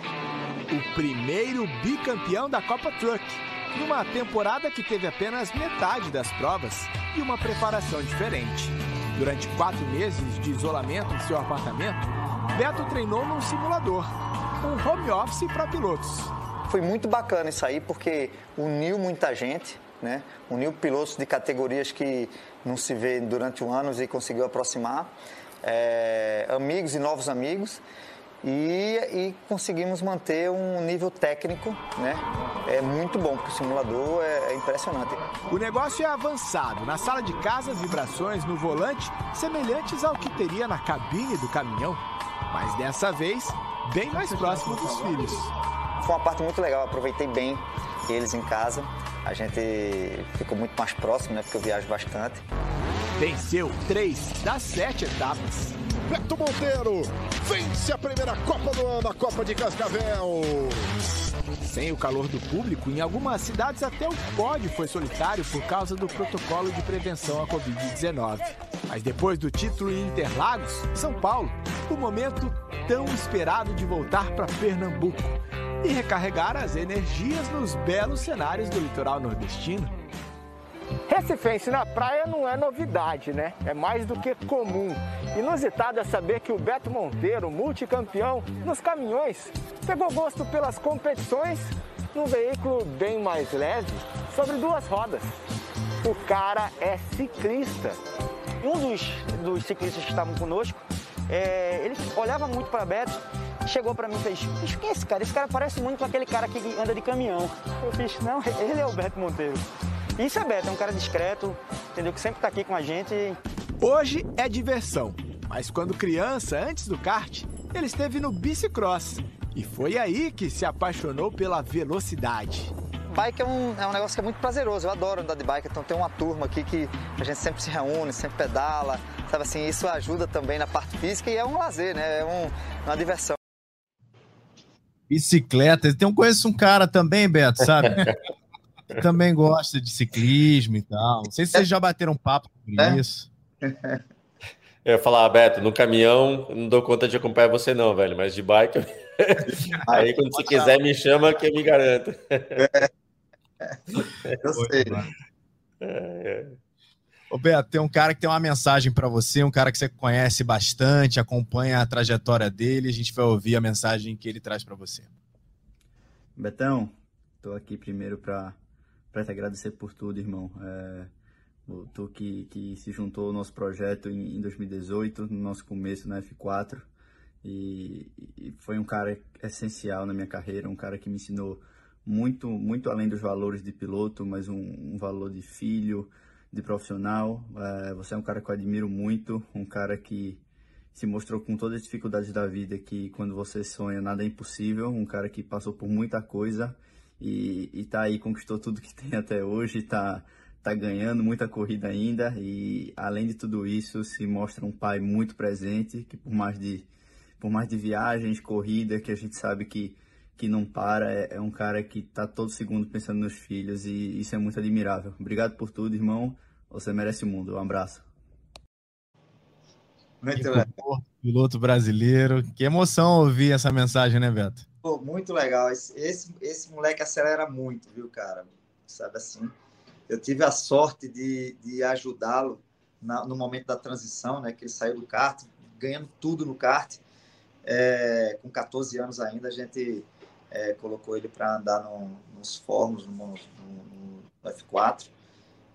O primeiro bicampeão da Copa Truck numa temporada que teve apenas metade das provas e uma preparação diferente. Durante quatro meses de isolamento em seu apartamento Beto treinou num simulador um home office para pilotos. Foi muito bacana isso aí porque uniu muita gente né? Uniu pilotos de categorias que não se vê durante um ano e conseguiu aproximar, é, amigos e novos amigos. E, e, conseguimos manter um nível técnico né? é muito bom, porque o simulador é, é, impressionante. O negócio é avançado. Na sala de casa, vibrações no volante semelhantes ao que teria na cabine do caminhão, mas dessa vez bem mais próximo dos filhos. Foi uma parte muito legal, aproveitei bem eles em casa a gente ficou muito mais próximo, né? Porque eu viajo bastante. Venceu três das sete etapas. Beto Monteiro vence a primeira Copa do ano, a Copa de Cascavel. Sem o calor do público, em algumas cidades até o pódio foi solitário por causa do protocolo de prevenção à Covid-19. Mas depois do título em Interlagos, São Paulo, o momento tão esperado de voltar para Pernambuco e recarregar as energias nos belos cenários do litoral nordestino. Recifense na praia não é novidade, né? É mais do que comum. Inusitado é saber que o Beto Monteiro, multicampeão nos caminhões, pegou gosto pelas competições num veículo bem mais leve, sobre duas rodas. O cara é ciclista. Um dos, dos ciclistas que estavam conosco, é, ele olhava muito para Beto, chegou para mim e fez: quem é esse cara? Esse cara parece muito com aquele cara que anda de caminhão. Eu fiz: Não, ele é o Beto Monteiro. Isso é Beto, é um cara discreto, entendeu? Que sempre tá aqui com a gente. Hoje é diversão, mas quando criança, antes do kart, ele esteve no bicicross. E foi aí que se apaixonou pela velocidade. Bike é um, é um negócio que é muito prazeroso, eu adoro andar de bike, então tem uma turma aqui que a gente sempre se reúne, sempre pedala, sabe assim, isso ajuda também na parte física e é um lazer, né? É um, uma diversão. Bicicleta, tem um conheço um cara também, Beto, sabe? também gosta de ciclismo e tal. Não sei se vocês já bateram papo sobre é. isso. Eu ia falar, Beto, no caminhão não dou conta de acompanhar você, não, velho, mas de bike. Aí quando você quiser, me chama que eu me garanto. Eu sei. Ô Beto, tem um cara que tem uma mensagem para você, um cara que você conhece bastante, acompanha a trajetória dele. A gente vai ouvir a mensagem que ele traz para você. Betão, estou aqui primeiro para para te agradecer por tudo, irmão. É, tu que, que se juntou ao nosso projeto em, em 2018, no nosso começo na F4, e, e, foi um cara essencial na minha carreira, um cara que me ensinou muito, muito além dos valores de piloto, mas um, um valor de filho, de profissional. É, você é um cara que eu admiro muito, um cara que se mostrou com todas as dificuldades da vida que quando você sonha nada é impossível, um cara que passou por muita coisa e, e tá aí, conquistou tudo que tem até hoje, tá, tá ganhando muita corrida ainda e além de tudo isso se mostra um pai muito presente, que por mais de, por mais de viagens, corrida, que a gente sabe que, que não para, é, é um cara que tá todo segundo pensando nos filhos e isso é muito admirável. Obrigado por tudo, irmão. Você merece o mundo. Um abraço. Muito legal. Piloto brasileiro. Que emoção ouvir essa mensagem, né, Beto? Pô, muito legal. Esse, esse, esse moleque acelera muito, viu, cara? Sabe assim? Eu tive a sorte de, de ajudá-lo no momento da transição, né? Que ele saiu do kart, ganhando tudo no kart. É, com 14 anos ainda, a gente é, colocou ele para andar no, nos fórmulos, no, no, no, F4.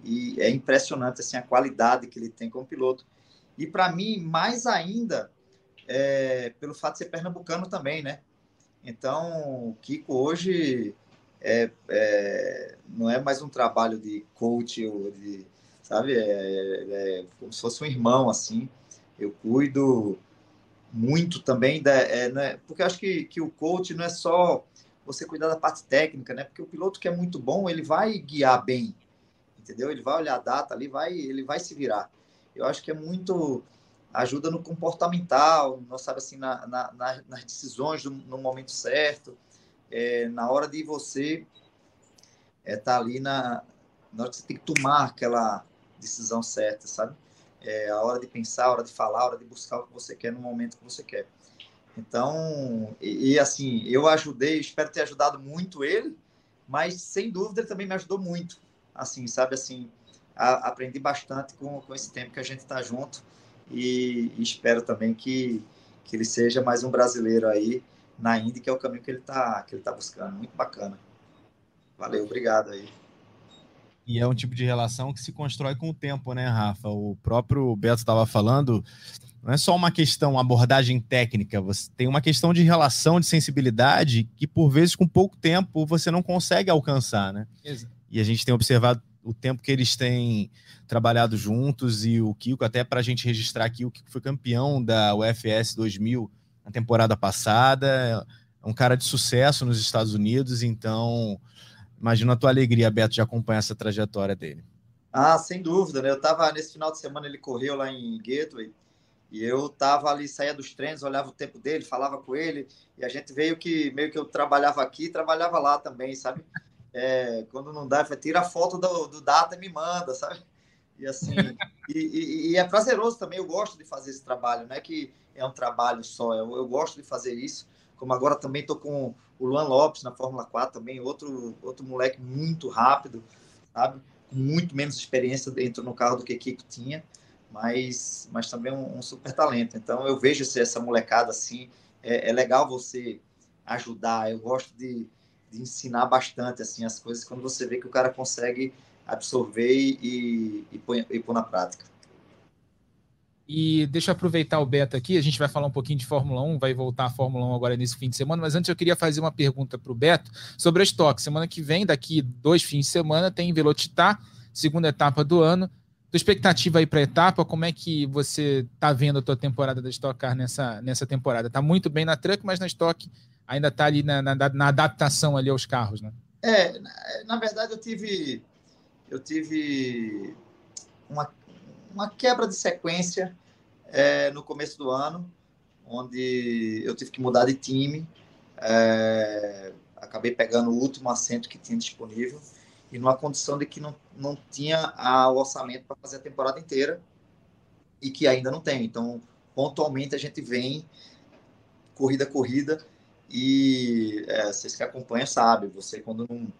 E é impressionante assim, a qualidade que ele tem como piloto. E para mim, mais ainda, é, pelo fato de ser pernambucano também, né? Então, o Kiko hoje é, é, não é mais um trabalho de coach ou de, sabe, é, é, como se fosse um irmão, assim. Eu cuido muito também da, é, né, porque eu acho que, que o coach não é só você cuidar da parte técnica, né? Porque o piloto que é muito bom, ele vai guiar bem, entendeu? Ele vai olhar a data ali, vai, ele vai se virar. Eu acho que é muito ajuda no comportamental, não sabe assim na, na, nas decisões do, no momento certo, é, na hora de você estar é, tá ali na, na hora que você tem que tomar aquela decisão certa, sabe? É, a hora de pensar, a hora de falar, a hora de buscar o que você quer no momento que você quer. Então, e, e assim, eu ajudei, espero ter ajudado muito ele, mas sem dúvida ele também me ajudou muito, assim, sabe, assim, a, aprendi bastante com, com esse tempo que a gente está junto e, e, espero também que, que ele seja mais um brasileiro aí na Indy, que é o caminho que ele está que ele tá buscando. Muito bacana. Valeu, obrigado aí. E é um tipo de relação que se constrói com o tempo, né, Rafa? O próprio Beto estava falando, não é só uma questão, abordagem técnica, você tem uma questão de relação, de sensibilidade, que por vezes com pouco tempo você não consegue alcançar, né? Exato. E a gente tem observado o tempo que eles têm trabalhado juntos e o Kiko, até para a gente registrar aqui, o Kiko foi campeão da UFS 2000 na temporada passada, é um cara de sucesso nos Estados Unidos, então imagino a tua alegria, Beto, de acompanhar essa trajetória dele. Ah, sem dúvida, né? Eu estava nesse final de semana, ele correu lá em Gateway E eu tava ali, saía dos treinos, olhava o tempo dele, falava com ele, e a gente veio que meio que eu trabalhava aqui, trabalhava lá também, sabe? É, quando não dá, tira a foto do, do data e me manda, sabe? E assim, e, e, e, é prazeroso também, eu gosto de fazer esse trabalho, não é que é um trabalho só, eu, eu gosto de fazer isso, como agora também tô com o Luan Lopes na Fórmula 4 também, outro, outro moleque muito rápido, sabe? Com muito menos experiência dentro no carro do que Kiko tinha, mas, mas também um, um super talento. Então eu vejo essa molecada assim, é, é legal você ajudar. Eu gosto de, de, ensinar bastante assim as coisas quando você vê que o cara consegue absorver e, e, põe, e pôr na prática. E deixa eu aproveitar o Beto aqui, a gente vai falar um pouquinho de Fórmula 1, vai voltar a Fórmula 1 agora nesse fim de semana, mas antes eu queria fazer uma pergunta para o Beto sobre a Stock. Semana que vem, daqui dois fins de semana, tem Velocitar, segunda etapa do ano tua expectativa aí para a etapa, como é que você está vendo a tua temporada da Stock Car nessa, nessa temporada? Está muito bem na Truck, mas na Stock ainda está ali na, na, na, adaptação ali aos carros, né? É, na, na verdade eu tive eu tive uma, uma quebra de sequência é, no começo do ano, onde eu tive que mudar de time, é, acabei pegando o último assento que tinha disponível e numa condição de que não, não tinha a, o orçamento para fazer a temporada inteira e que ainda não tem. Então, pontualmente a gente vem corrida a corrida e é, vocês que acompanham sabem, você quando não,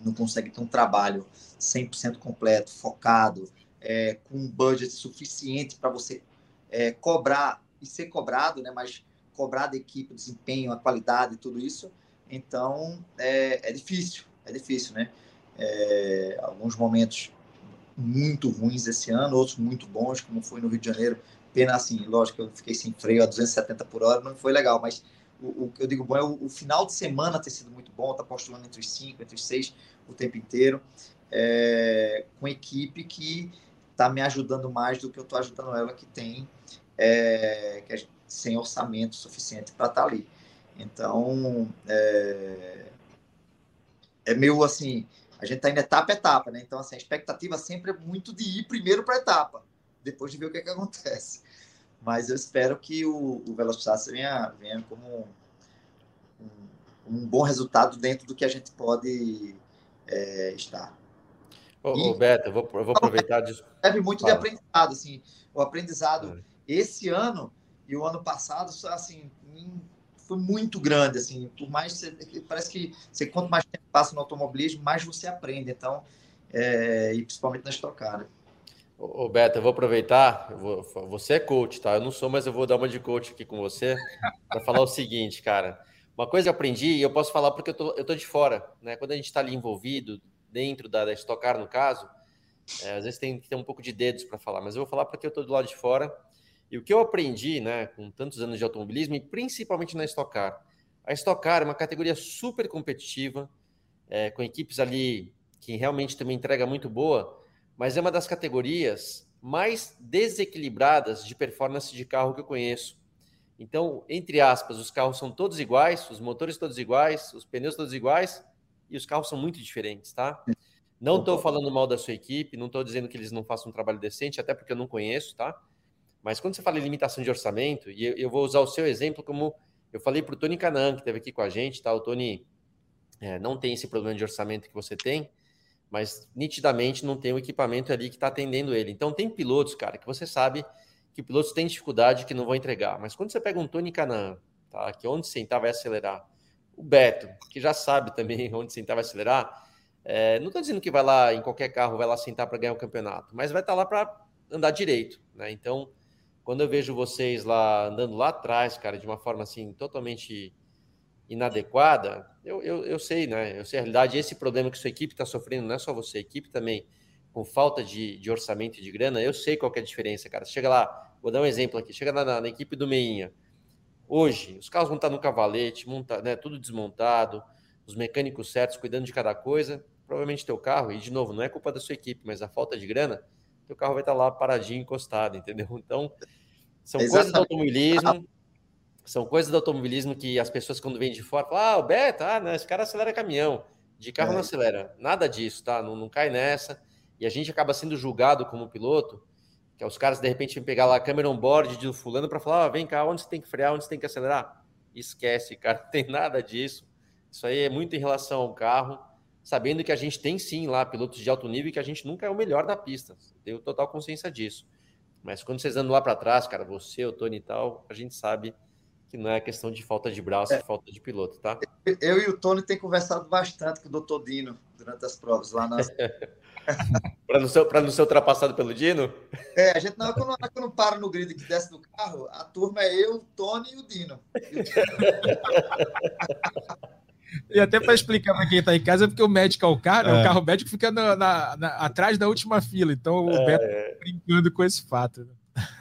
não consegue ter um trabalho 100% completo, focado, é, com um budget suficiente para você é, cobrar e ser cobrado, né, mas cobrar da equipe, desempenho, a qualidade, tudo isso, então é, é difícil é difícil, né? É, alguns momentos muito ruins esse ano, outros muito bons, como foi no Rio de Janeiro. Pena assim, lógico que eu fiquei sem freio a 270 por hora, não foi legal, mas o, que eu digo bom é o, o, final de semana ter sido muito bom, tá postulando entre os cinco, entre os seis o tempo inteiro, é, com equipe que está me ajudando mais do que eu estou ajudando ela, que tem é, que é sem orçamento suficiente para estar tá ali. Então, é, é meio assim, a gente está indo etapa a etapa, né? Então, assim, a expectativa sempre é muito de ir primeiro para a etapa, depois de ver o que, é que acontece. Mas eu espero que o, o venha, venha como um, um, bom resultado dentro do que a gente pode é, estar. Ô, e, ô Beto, eu vou, eu vou aproveitar disso. Deve muito Fala. de aprendizado, assim, o aprendizado é. esse ano e o ano passado, assim, foi muito grande, assim, por mais você, parece que você, quanto mais tempo passa no automobilismo, mais você aprende, então, é, e principalmente na estocada. Ô, Beto, eu vou aproveitar, eu vou, você é coach, tá? Eu não sou, mas eu vou dar uma de coach aqui com você para falar o seguinte, cara. Uma coisa que eu aprendi, e eu posso falar porque eu tô, eu tô de fora, né? Quando a gente está ali envolvido, dentro da, da no caso, é, às vezes tem que ter um pouco de dedos para falar, mas eu vou falar porque eu tô do lado de fora e o que eu aprendi, né, com tantos anos de automobilismo e principalmente na Stock Car, a Stock Car é uma categoria super competitiva, é, com equipes ali que realmente também entrega muito boa, mas é uma das categorias mais desequilibradas de performance de carro que eu conheço. Então, entre aspas, os carros são todos iguais, os motores todos iguais, os pneus todos iguais e os carros são muito diferentes, tá? Não estou falando mal da sua equipe, não estou dizendo que eles não façam um trabalho decente, até porque eu não conheço, tá? Mas quando você fala em limitação de orçamento, e eu vou usar o seu exemplo como eu falei para o Tony Canan, que esteve aqui com a gente, tá? O Tony é, não tem esse problema de orçamento que você tem, mas nitidamente não tem o equipamento ali que está atendendo ele. Então tem pilotos, cara, que você sabe que pilotos têm dificuldade que não vão entregar. Mas quando você pega um Tony Canan, tá? Que onde sentar vai acelerar. O Beto, que já sabe também onde sentar vai acelerar. É, não estou dizendo que vai lá em qualquer carro, vai lá sentar para ganhar o campeonato, mas vai estar tá lá para andar direito, né? Então quando eu vejo vocês lá andando lá atrás, cara, de uma forma assim totalmente inadequada, eu, eu, eu sei, né? Eu sei a realidade. Esse problema que sua equipe está sofrendo, não é só você, a equipe também, com falta de, de orçamento e de grana, eu sei qual é a diferença, cara. Chega lá, vou dar um exemplo aqui, chega na, na, na equipe do Meinha. Hoje, os carros vão estar no cavalete, monta, né, tudo desmontado, os mecânicos certos cuidando de cada coisa. Provavelmente teu carro, e de novo, não é culpa da sua equipe, mas a falta de grana, teu carro vai estar lá paradinho, encostado, entendeu? Então, são Exatamente. coisas do automobilismo, são coisas do automobilismo que as pessoas, quando vêm de fora, falam, ah, o Beto, ah, não, esse cara acelera caminhão, de carro é. não acelera. Nada disso, tá? Não, não cai nessa. E a gente acaba sendo julgado como piloto, Que é os caras, de repente, vêm pegar lá a câmera on-board de fulano para falar, ah, vem cá, onde você tem que frear, onde você tem que acelerar. Esquece, cara, não tem nada disso. Isso aí é muito em relação ao carro, sabendo que a gente tem sim lá pilotos de alto nível e que a gente nunca é o melhor da pista. Tenho total consciência disso. Mas quando vocês andam lá para trás, cara, você, o Tony e tal, a gente sabe que não é questão de falta de braço, é. falta de piloto, tá? Eu e o Tony tem conversado bastante com o doutor Dino durante as provas lá nas. para não, ser, não ser ultrapassado pelo Dino? É, a gente não, quando, quando para no grid que desce do carro, a turma é eu, o Tony e o Dino. E, o Dino. e até para explicar para quem está em casa, é porque o médico é o carro, é. o carro médico fica na, na, na, atrás da última fila. Então o é. Beto tá brincando com esse fato. Né?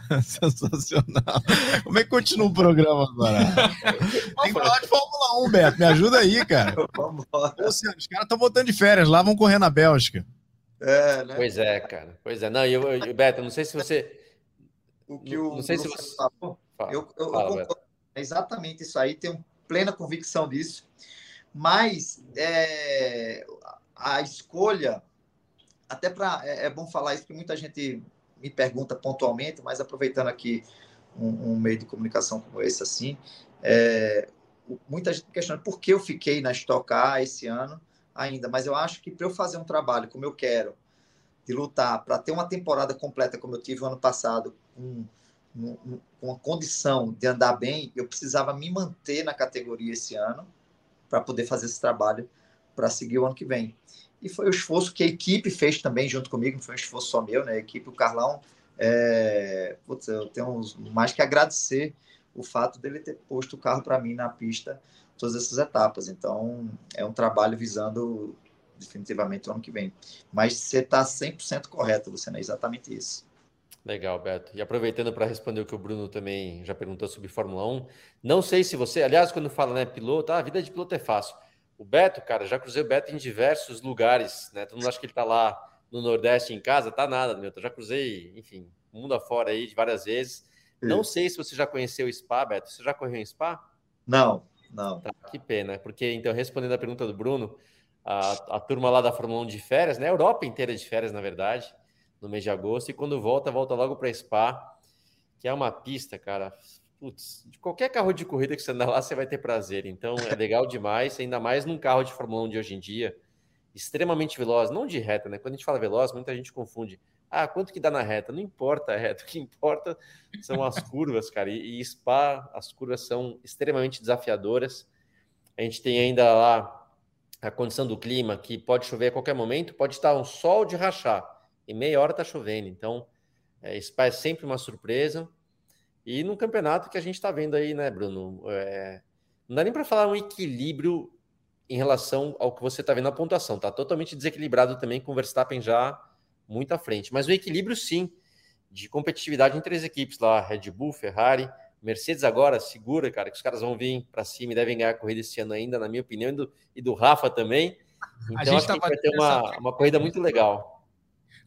Sensacional. Como é que continua o programa agora? Tem que falar de Fórmula 1, Beto. Me ajuda aí, cara. Vamos os caras estão voltando de férias lá, vão correr na Bélgica. É, né? Pois é, cara. Pois é. Não, eu, eu Beto, não sei se você. O que o não sei se você. Falou, eu, eu, Fala, eu é exatamente isso aí, tenho plena convicção disso. Mas é, a escolha, até para. É, é bom falar isso, porque muita gente me pergunta pontualmente, mas aproveitando aqui um, um meio de comunicação como esse, assim, é, muita gente me questiona por que eu fiquei na Stock Car esse ano ainda, mas eu acho que para eu fazer um trabalho como eu quero, de lutar para ter uma temporada completa como eu tive o ano passado, com, com a condição de andar bem, eu precisava me manter na categoria esse ano para poder fazer esse trabalho para seguir o ano que vem e foi o esforço que a equipe fez também junto comigo, não foi um esforço só meu, né? A equipe, o Carlão, é... Putz, eu tenho mais que agradecer o fato dele ter posto o carro para mim na pista todas essas etapas. Então, é um trabalho visando definitivamente o ano que vem. Mas você está 100% correto, Luciano, é exatamente isso. Legal, Beto. E aproveitando para responder o que o Bruno também já perguntou sobre Fórmula 1, não sei se você, aliás, quando fala, né, piloto, ah, a vida de piloto é fácil. O Beto, cara, já cruzei o Beto em diversos lugares, né? Todo mundo acha que ele tá lá no Nordeste em casa, tá nada, meu. Eu já cruzei, enfim, mundo afora aí várias vezes. Não sei se você já conheceu o Spa, Beto. Você já correu em Spa? Não, não. Tá, que pena, porque então, respondendo a pergunta do Bruno, a, a turma lá da Fórmula 1 de férias, né? A Europa inteira de férias, na verdade, no mês de agosto, e quando volta, volta logo para Spa, que é uma pista, cara, putz, de qualquer carro de corrida que você andar lá, você vai ter prazer. Então é legal demais, ainda mais num carro de Fórmula 1 de hoje em dia, extremamente veloz, não de reta, né? Quando a gente fala veloz, muita gente confunde. Ah, quanto que dá na reta? Não importa a reta, o que importa são as curvas, cara. E, e Spa, as curvas são extremamente desafiadoras. A gente tem ainda lá a condição do clima, que pode chover a qualquer momento, pode estar um sol de rachar, e meia hora está chovendo. Então, é, Spa é sempre uma surpresa. E num campeonato que a gente está vendo aí, né, Bruno? É... Não dá nem para falar um equilíbrio em relação ao que você está vendo na pontuação. Tá totalmente desequilibrado também com o Verstappen já muito à frente. Mas o equilíbrio, sim, de competitividade entre as equipes lá, Red Bull, Ferrari, Mercedes agora segura, cara, que os caras vão vir para cima e devem ganhar a corrida esse ano ainda, na minha opinião, e do, e do Rafa também. Então acho que vai ter uma, uma corrida muito legal.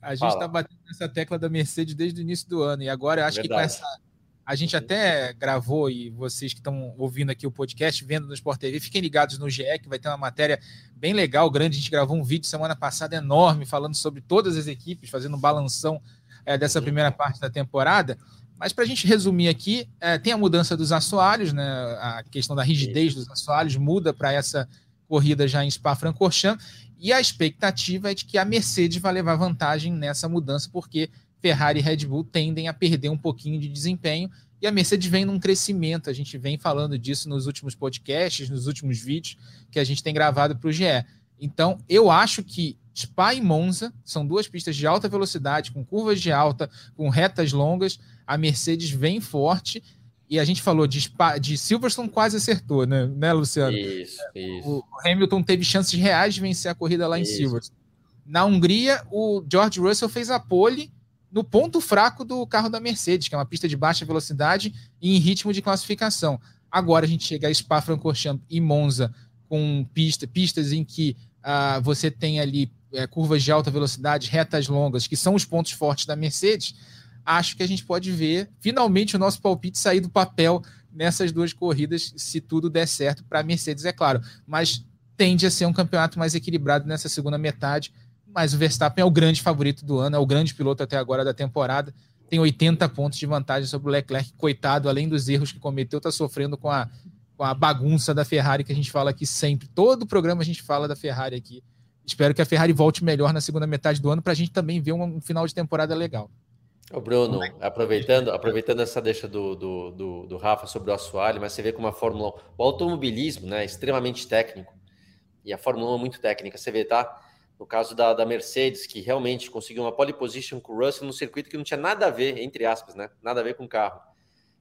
A gente está batendo nessa tecla da Mercedes desde o início do ano, e agora eu acho Verdade. que com essa a gente até gravou, e vocês que estão ouvindo aqui o podcast, vendo no Sport TV, fiquem ligados no GE, que vai ter uma matéria bem legal, grande. A gente gravou um vídeo semana passada enorme, falando sobre todas as equipes, fazendo um balanção é, dessa uhum. primeira parte da temporada. Mas para a gente resumir aqui, é, tem a mudança dos assoalhos, né? a questão da rigidez dos assoalhos muda para essa corrida já em Spa-Francorchamps, e a expectativa é de que a Mercedes vai levar vantagem nessa mudança, porque Ferrari e Red Bull tendem a perder um pouquinho de desempenho e a Mercedes vem num crescimento. A gente vem falando disso nos últimos podcasts, nos últimos vídeos que a gente tem gravado para o GE. Então, eu acho que Spa e Monza são duas pistas de alta velocidade, com curvas de alta, com retas longas. A Mercedes vem forte. E a gente falou de, Spa, de Silverstone, quase acertou, né, né Luciano? Isso, isso. O Hamilton teve chances reais de vencer a corrida lá isso. em Silverstone. Na Hungria, o George Russell fez a pole no ponto fraco do carro da Mercedes, que é uma pista de baixa velocidade e em ritmo de classificação. Agora a gente chega a Spa-Francorchamps e Monza com pista, pistas em que uh, você tem ali é, curvas de alta velocidade, retas longas, que são os pontos fortes da Mercedes. Acho que a gente pode ver finalmente o nosso palpite sair do papel nessas duas corridas, se tudo der certo para a Mercedes, é claro. Mas tende a ser um campeonato mais equilibrado nessa segunda metade mas o Verstappen é o grande favorito do ano, é o grande piloto até agora da temporada. tem 80 pontos de vantagem sobre o Leclerc, coitado, além dos erros que cometeu, está sofrendo com a, com a bagunça da Ferrari que a gente fala aqui sempre. Todo programa a gente fala da Ferrari aqui. Espero que a Ferrari volte melhor na segunda metade do ano para a gente também ver um, um, final de temporada legal. Ô Bruno, aproveitando, aproveitando essa deixa do, do, do, do Rafa sobre o assoalho, mas você vê como a Fórmula 1, o automobilismo né, é extremamente técnico, e a Fórmula 1 é muito técnica. Você vê, tá? no caso da, da, Mercedes, que realmente conseguiu uma pole position com o Russell no circuito que não tinha nada a ver, entre aspas, né? Nada a ver com o carro.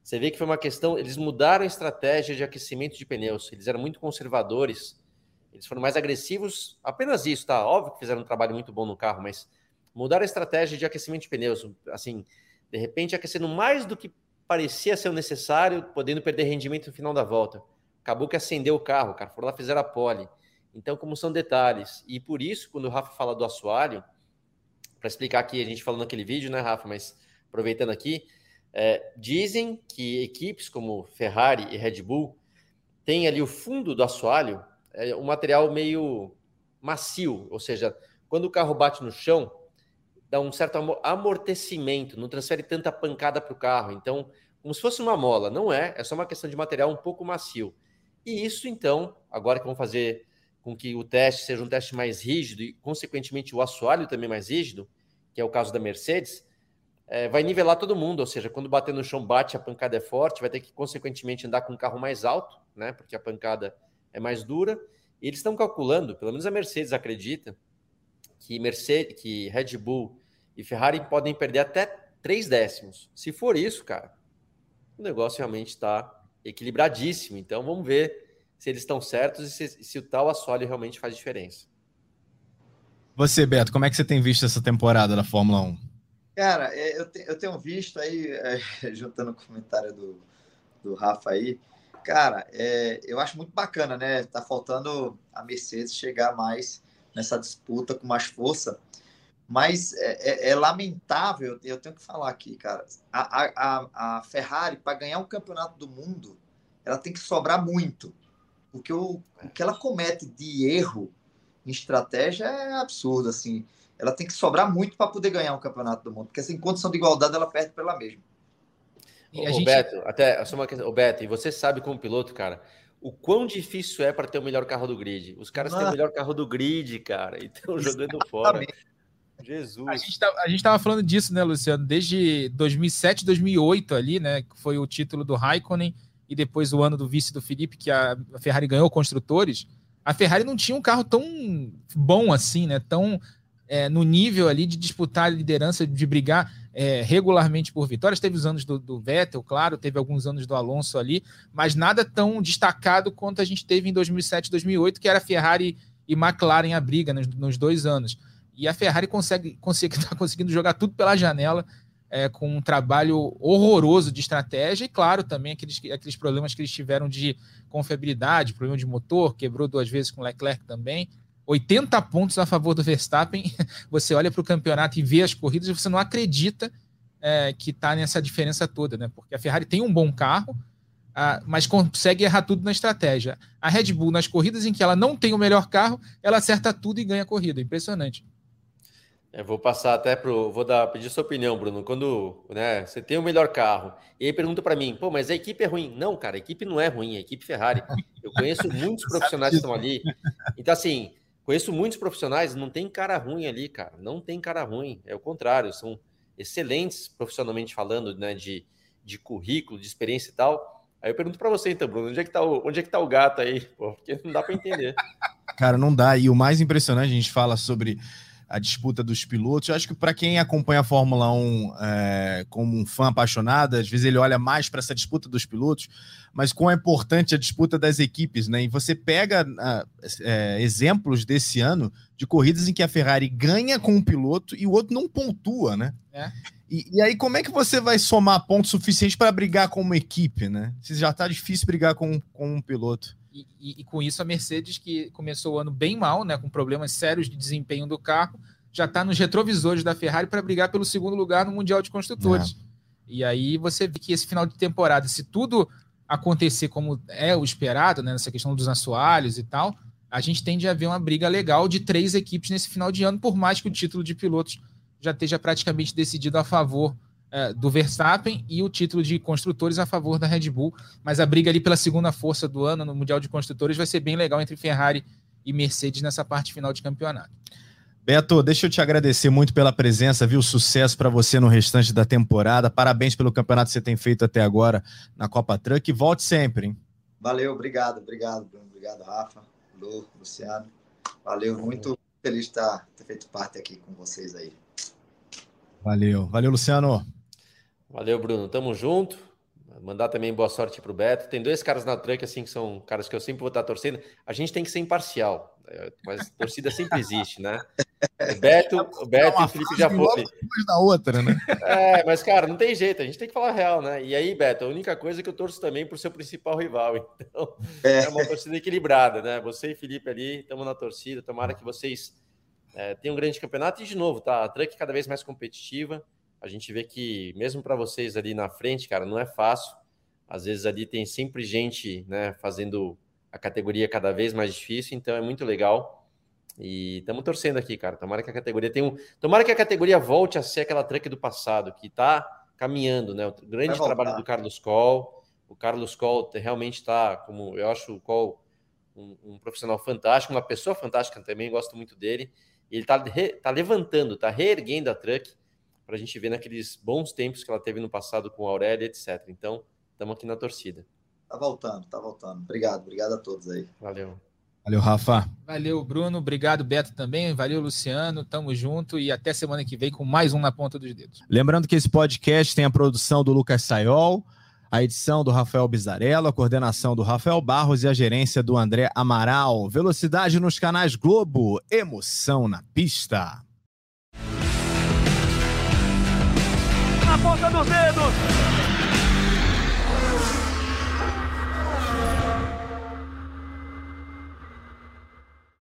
Você vê que foi uma questão, eles mudaram a estratégia de aquecimento de pneus, eles eram muito conservadores, eles foram mais agressivos, apenas isso, tá? Óbvio que fizeram um trabalho muito bom no carro, mas mudaram a estratégia de aquecimento de pneus, assim, de repente aquecendo mais do que parecia ser necessário, podendo perder rendimento no final da volta. Acabou que acendeu o carro, cara, foram lá fizeram a pole. Então, como são detalhes. E por isso, quando o Rafa fala do assoalho, para explicar aqui, a gente falou naquele vídeo, né, Rafa? Mas aproveitando aqui, é, dizem que equipes como Ferrari e Red Bull têm ali o fundo do assoalho, é um material meio macio, ou seja, quando o carro bate no chão, dá um certo amortecimento, não transfere tanta pancada para o carro. Então, como se fosse uma mola, não é, é só uma questão de material um pouco macio. E isso, então, agora que vamos fazer com que o teste seja um teste mais rígido e, consequentemente, o assoalho também mais rígido, que é o caso da Mercedes, é, vai nivelar todo mundo, ou seja, quando bater no chão, bate, a pancada é forte, vai ter que, consequentemente, andar com um carro mais alto, né, porque a pancada é mais dura. E eles estão calculando, pelo menos a Mercedes acredita, que, Mercedes, que Red Bull e Ferrari podem perder até três décimos. Se for isso, cara, o negócio realmente está equilibradíssimo. Então, vamos ver se eles estão certos e se, se o tal assoalho realmente faz diferença. Você, Beto, como é que você tem visto essa temporada da Fórmula 1? Cara, é, eu, te, eu tenho visto aí, é, juntando o comentário do, do Rafa aí, cara, é, eu acho muito bacana, né? Tá faltando a Mercedes chegar mais nessa disputa com mais força, mas é, é, é lamentável, eu tenho que falar aqui, cara, a, a, a Ferrari, para ganhar um campeonato do mundo, ela tem que sobrar muito. Porque o, o que ela comete de erro em estratégia é absurdo, assim. Ela tem que sobrar muito para poder ganhar um campeonato do mundo, porque assim, em condição de igualdade ela perde pela mesma. E o gente... Beto, até só uma questão, o Beto, e você sabe como piloto, cara, o quão difícil é para ter o melhor carro do grid. Os caras têm o melhor carro do grid, cara, e estão jogando fora. Jesus. A gente, tá, a gente tava falando disso, né, Luciano? Desde 2007, 2008 ali, né, que foi o título do Raikkonen e depois o ano do vice do Felipe, que a Ferrari ganhou construtores, a Ferrari não tinha um carro tão bom assim, né? Tão é, no nível ali de disputar a liderança, de brigar é, regularmente por vitórias. Teve os anos do, do, Vettel, claro, teve alguns anos do Alonso ali, mas nada tão destacado quanto a gente teve em 2007 2008, que era Ferrari e McLaren a briga nos, nos dois anos. E a Ferrari consegue, consegue tá conseguindo jogar tudo pela janela é, com um trabalho horroroso de estratégia e, claro, também aqueles, aqueles problemas que eles tiveram de confiabilidade, problema de motor, quebrou duas vezes com Leclerc também. 80 pontos a favor do Verstappen. Você olha para o campeonato e vê as corridas e você não acredita é, que está nessa diferença toda, né? Porque a Ferrari tem um bom carro, ah, mas consegue errar tudo na estratégia. A Red Bull, nas corridas em que ela não tem o melhor carro, ela acerta tudo e ganha a corrida. Impressionante. Eu vou passar até pro. Vou dar, pedir sua opinião, Bruno. Quando né, você tem o melhor carro, e aí pergunta para mim, pô, mas a equipe é ruim. Não, cara, a equipe não é ruim, a equipe Ferrari. Eu conheço muitos profissionais que estão ali. Então, assim, conheço muitos profissionais, não tem cara ruim ali, cara. Não tem cara ruim. É o contrário, são excelentes profissionalmente falando, né? De, de currículo, de experiência e tal. Aí eu pergunto para você, então, Bruno, onde é que tá o, onde é que tá o gato aí? Pô, porque não dá para entender. Cara, não dá. E o mais impressionante, a gente fala sobre a disputa dos pilotos. Eu acho que para quem acompanha a Fórmula 1 é, como um fã apaixonado, às vezes ele olha mais para essa disputa dos pilotos, mas quão é importante a disputa das equipes, né? E você pega é, exemplos desse ano de corridas em que a Ferrari ganha com um piloto e o outro não pontua, né? É. E, e, aí, como é que você vai somar pontos suficientes para brigar com uma equipe, né? Se já está difícil brigar com, com um piloto. E, e, e, com isso a Mercedes, que começou o ano bem mal, né, com problemas sérios de desempenho do carro, já está nos retrovisores da Ferrari para brigar pelo segundo lugar no Mundial de Construtores. É. E aí você vê que esse final de temporada, se tudo acontecer como é o esperado, né, nessa questão dos assoalhos e tal, a gente tende a ver uma briga legal de três equipes nesse final de ano, por mais que o título de pilotos já esteja praticamente decidido a favor é, do Verstappen e o título de construtores a favor da Red Bull. Mas a briga ali pela segunda força do ano no Mundial de Construtores vai ser bem legal entre Ferrari e Mercedes nessa parte final de campeonato. Beto, deixa eu te agradecer muito pela presença, viu? Sucesso para você no restante da temporada. Parabéns pelo campeonato que você tem feito até agora na Copa Truck e volte sempre, hein? Valeu, obrigado, obrigado, Bruno. Obrigado, Rafa, Lu, Luciano. Valeu, muito feliz de estar, ter feito parte aqui com vocês aí. Valeu, valeu, Luciano. Valeu, Bruno. Tamo junto. Mandar também boa sorte para o Beto. Tem dois caras na truck, assim, que são caras que eu sempre vou estar torcendo. A gente tem que ser imparcial, é, mas torcida sempre existe, né? O Beto, o Beto e o Felipe já foi. da outra, né? É, mas, cara, não tem jeito, a gente tem que falar real, né? E aí, Beto, a única coisa é que eu torço também por seu principal rival. Então, é, é uma torcida equilibrada, né? Você e Felipe ali, estamos na torcida. Tomara que vocês é, tenham um grande campeonato. E, de novo, tá? A truck cada vez mais competitiva a gente vê que mesmo para vocês ali na frente, cara, não é fácil. Às vezes ali tem sempre gente, né, fazendo a categoria cada vez mais difícil, então é muito legal. E estamos torcendo aqui, cara. Tomara que a categoria tenha um, tomara que a categoria volte a ser aquela truck do passado, que está caminhando, né? O grande trabalho do Carlos Coll. O Carlos Coll realmente está, como eu acho o Coll um, um, profissional fantástico, uma pessoa fantástica também, gosto muito dele. Ele está tá levantando, está reerguendo a truck para a gente ver naqueles bons tempos que ela teve no passado com a Aurélia, etc. Então, estamos aqui na torcida. Tá voltando, tá voltando. Obrigado, obrigado a todos aí. Valeu. Valeu, Rafa. Valeu, Bruno. Obrigado, Beto, também. Valeu, Luciano. Tamo junto e até semana que vem com mais um na ponta dos dedos. Lembrando que esse podcast tem a produção do Lucas Sayol, a edição do Rafael Bizarello, a coordenação do Rafael Barros e a gerência do André Amaral. Velocidade nos canais Globo, emoção na pista. Ponta dos dedos.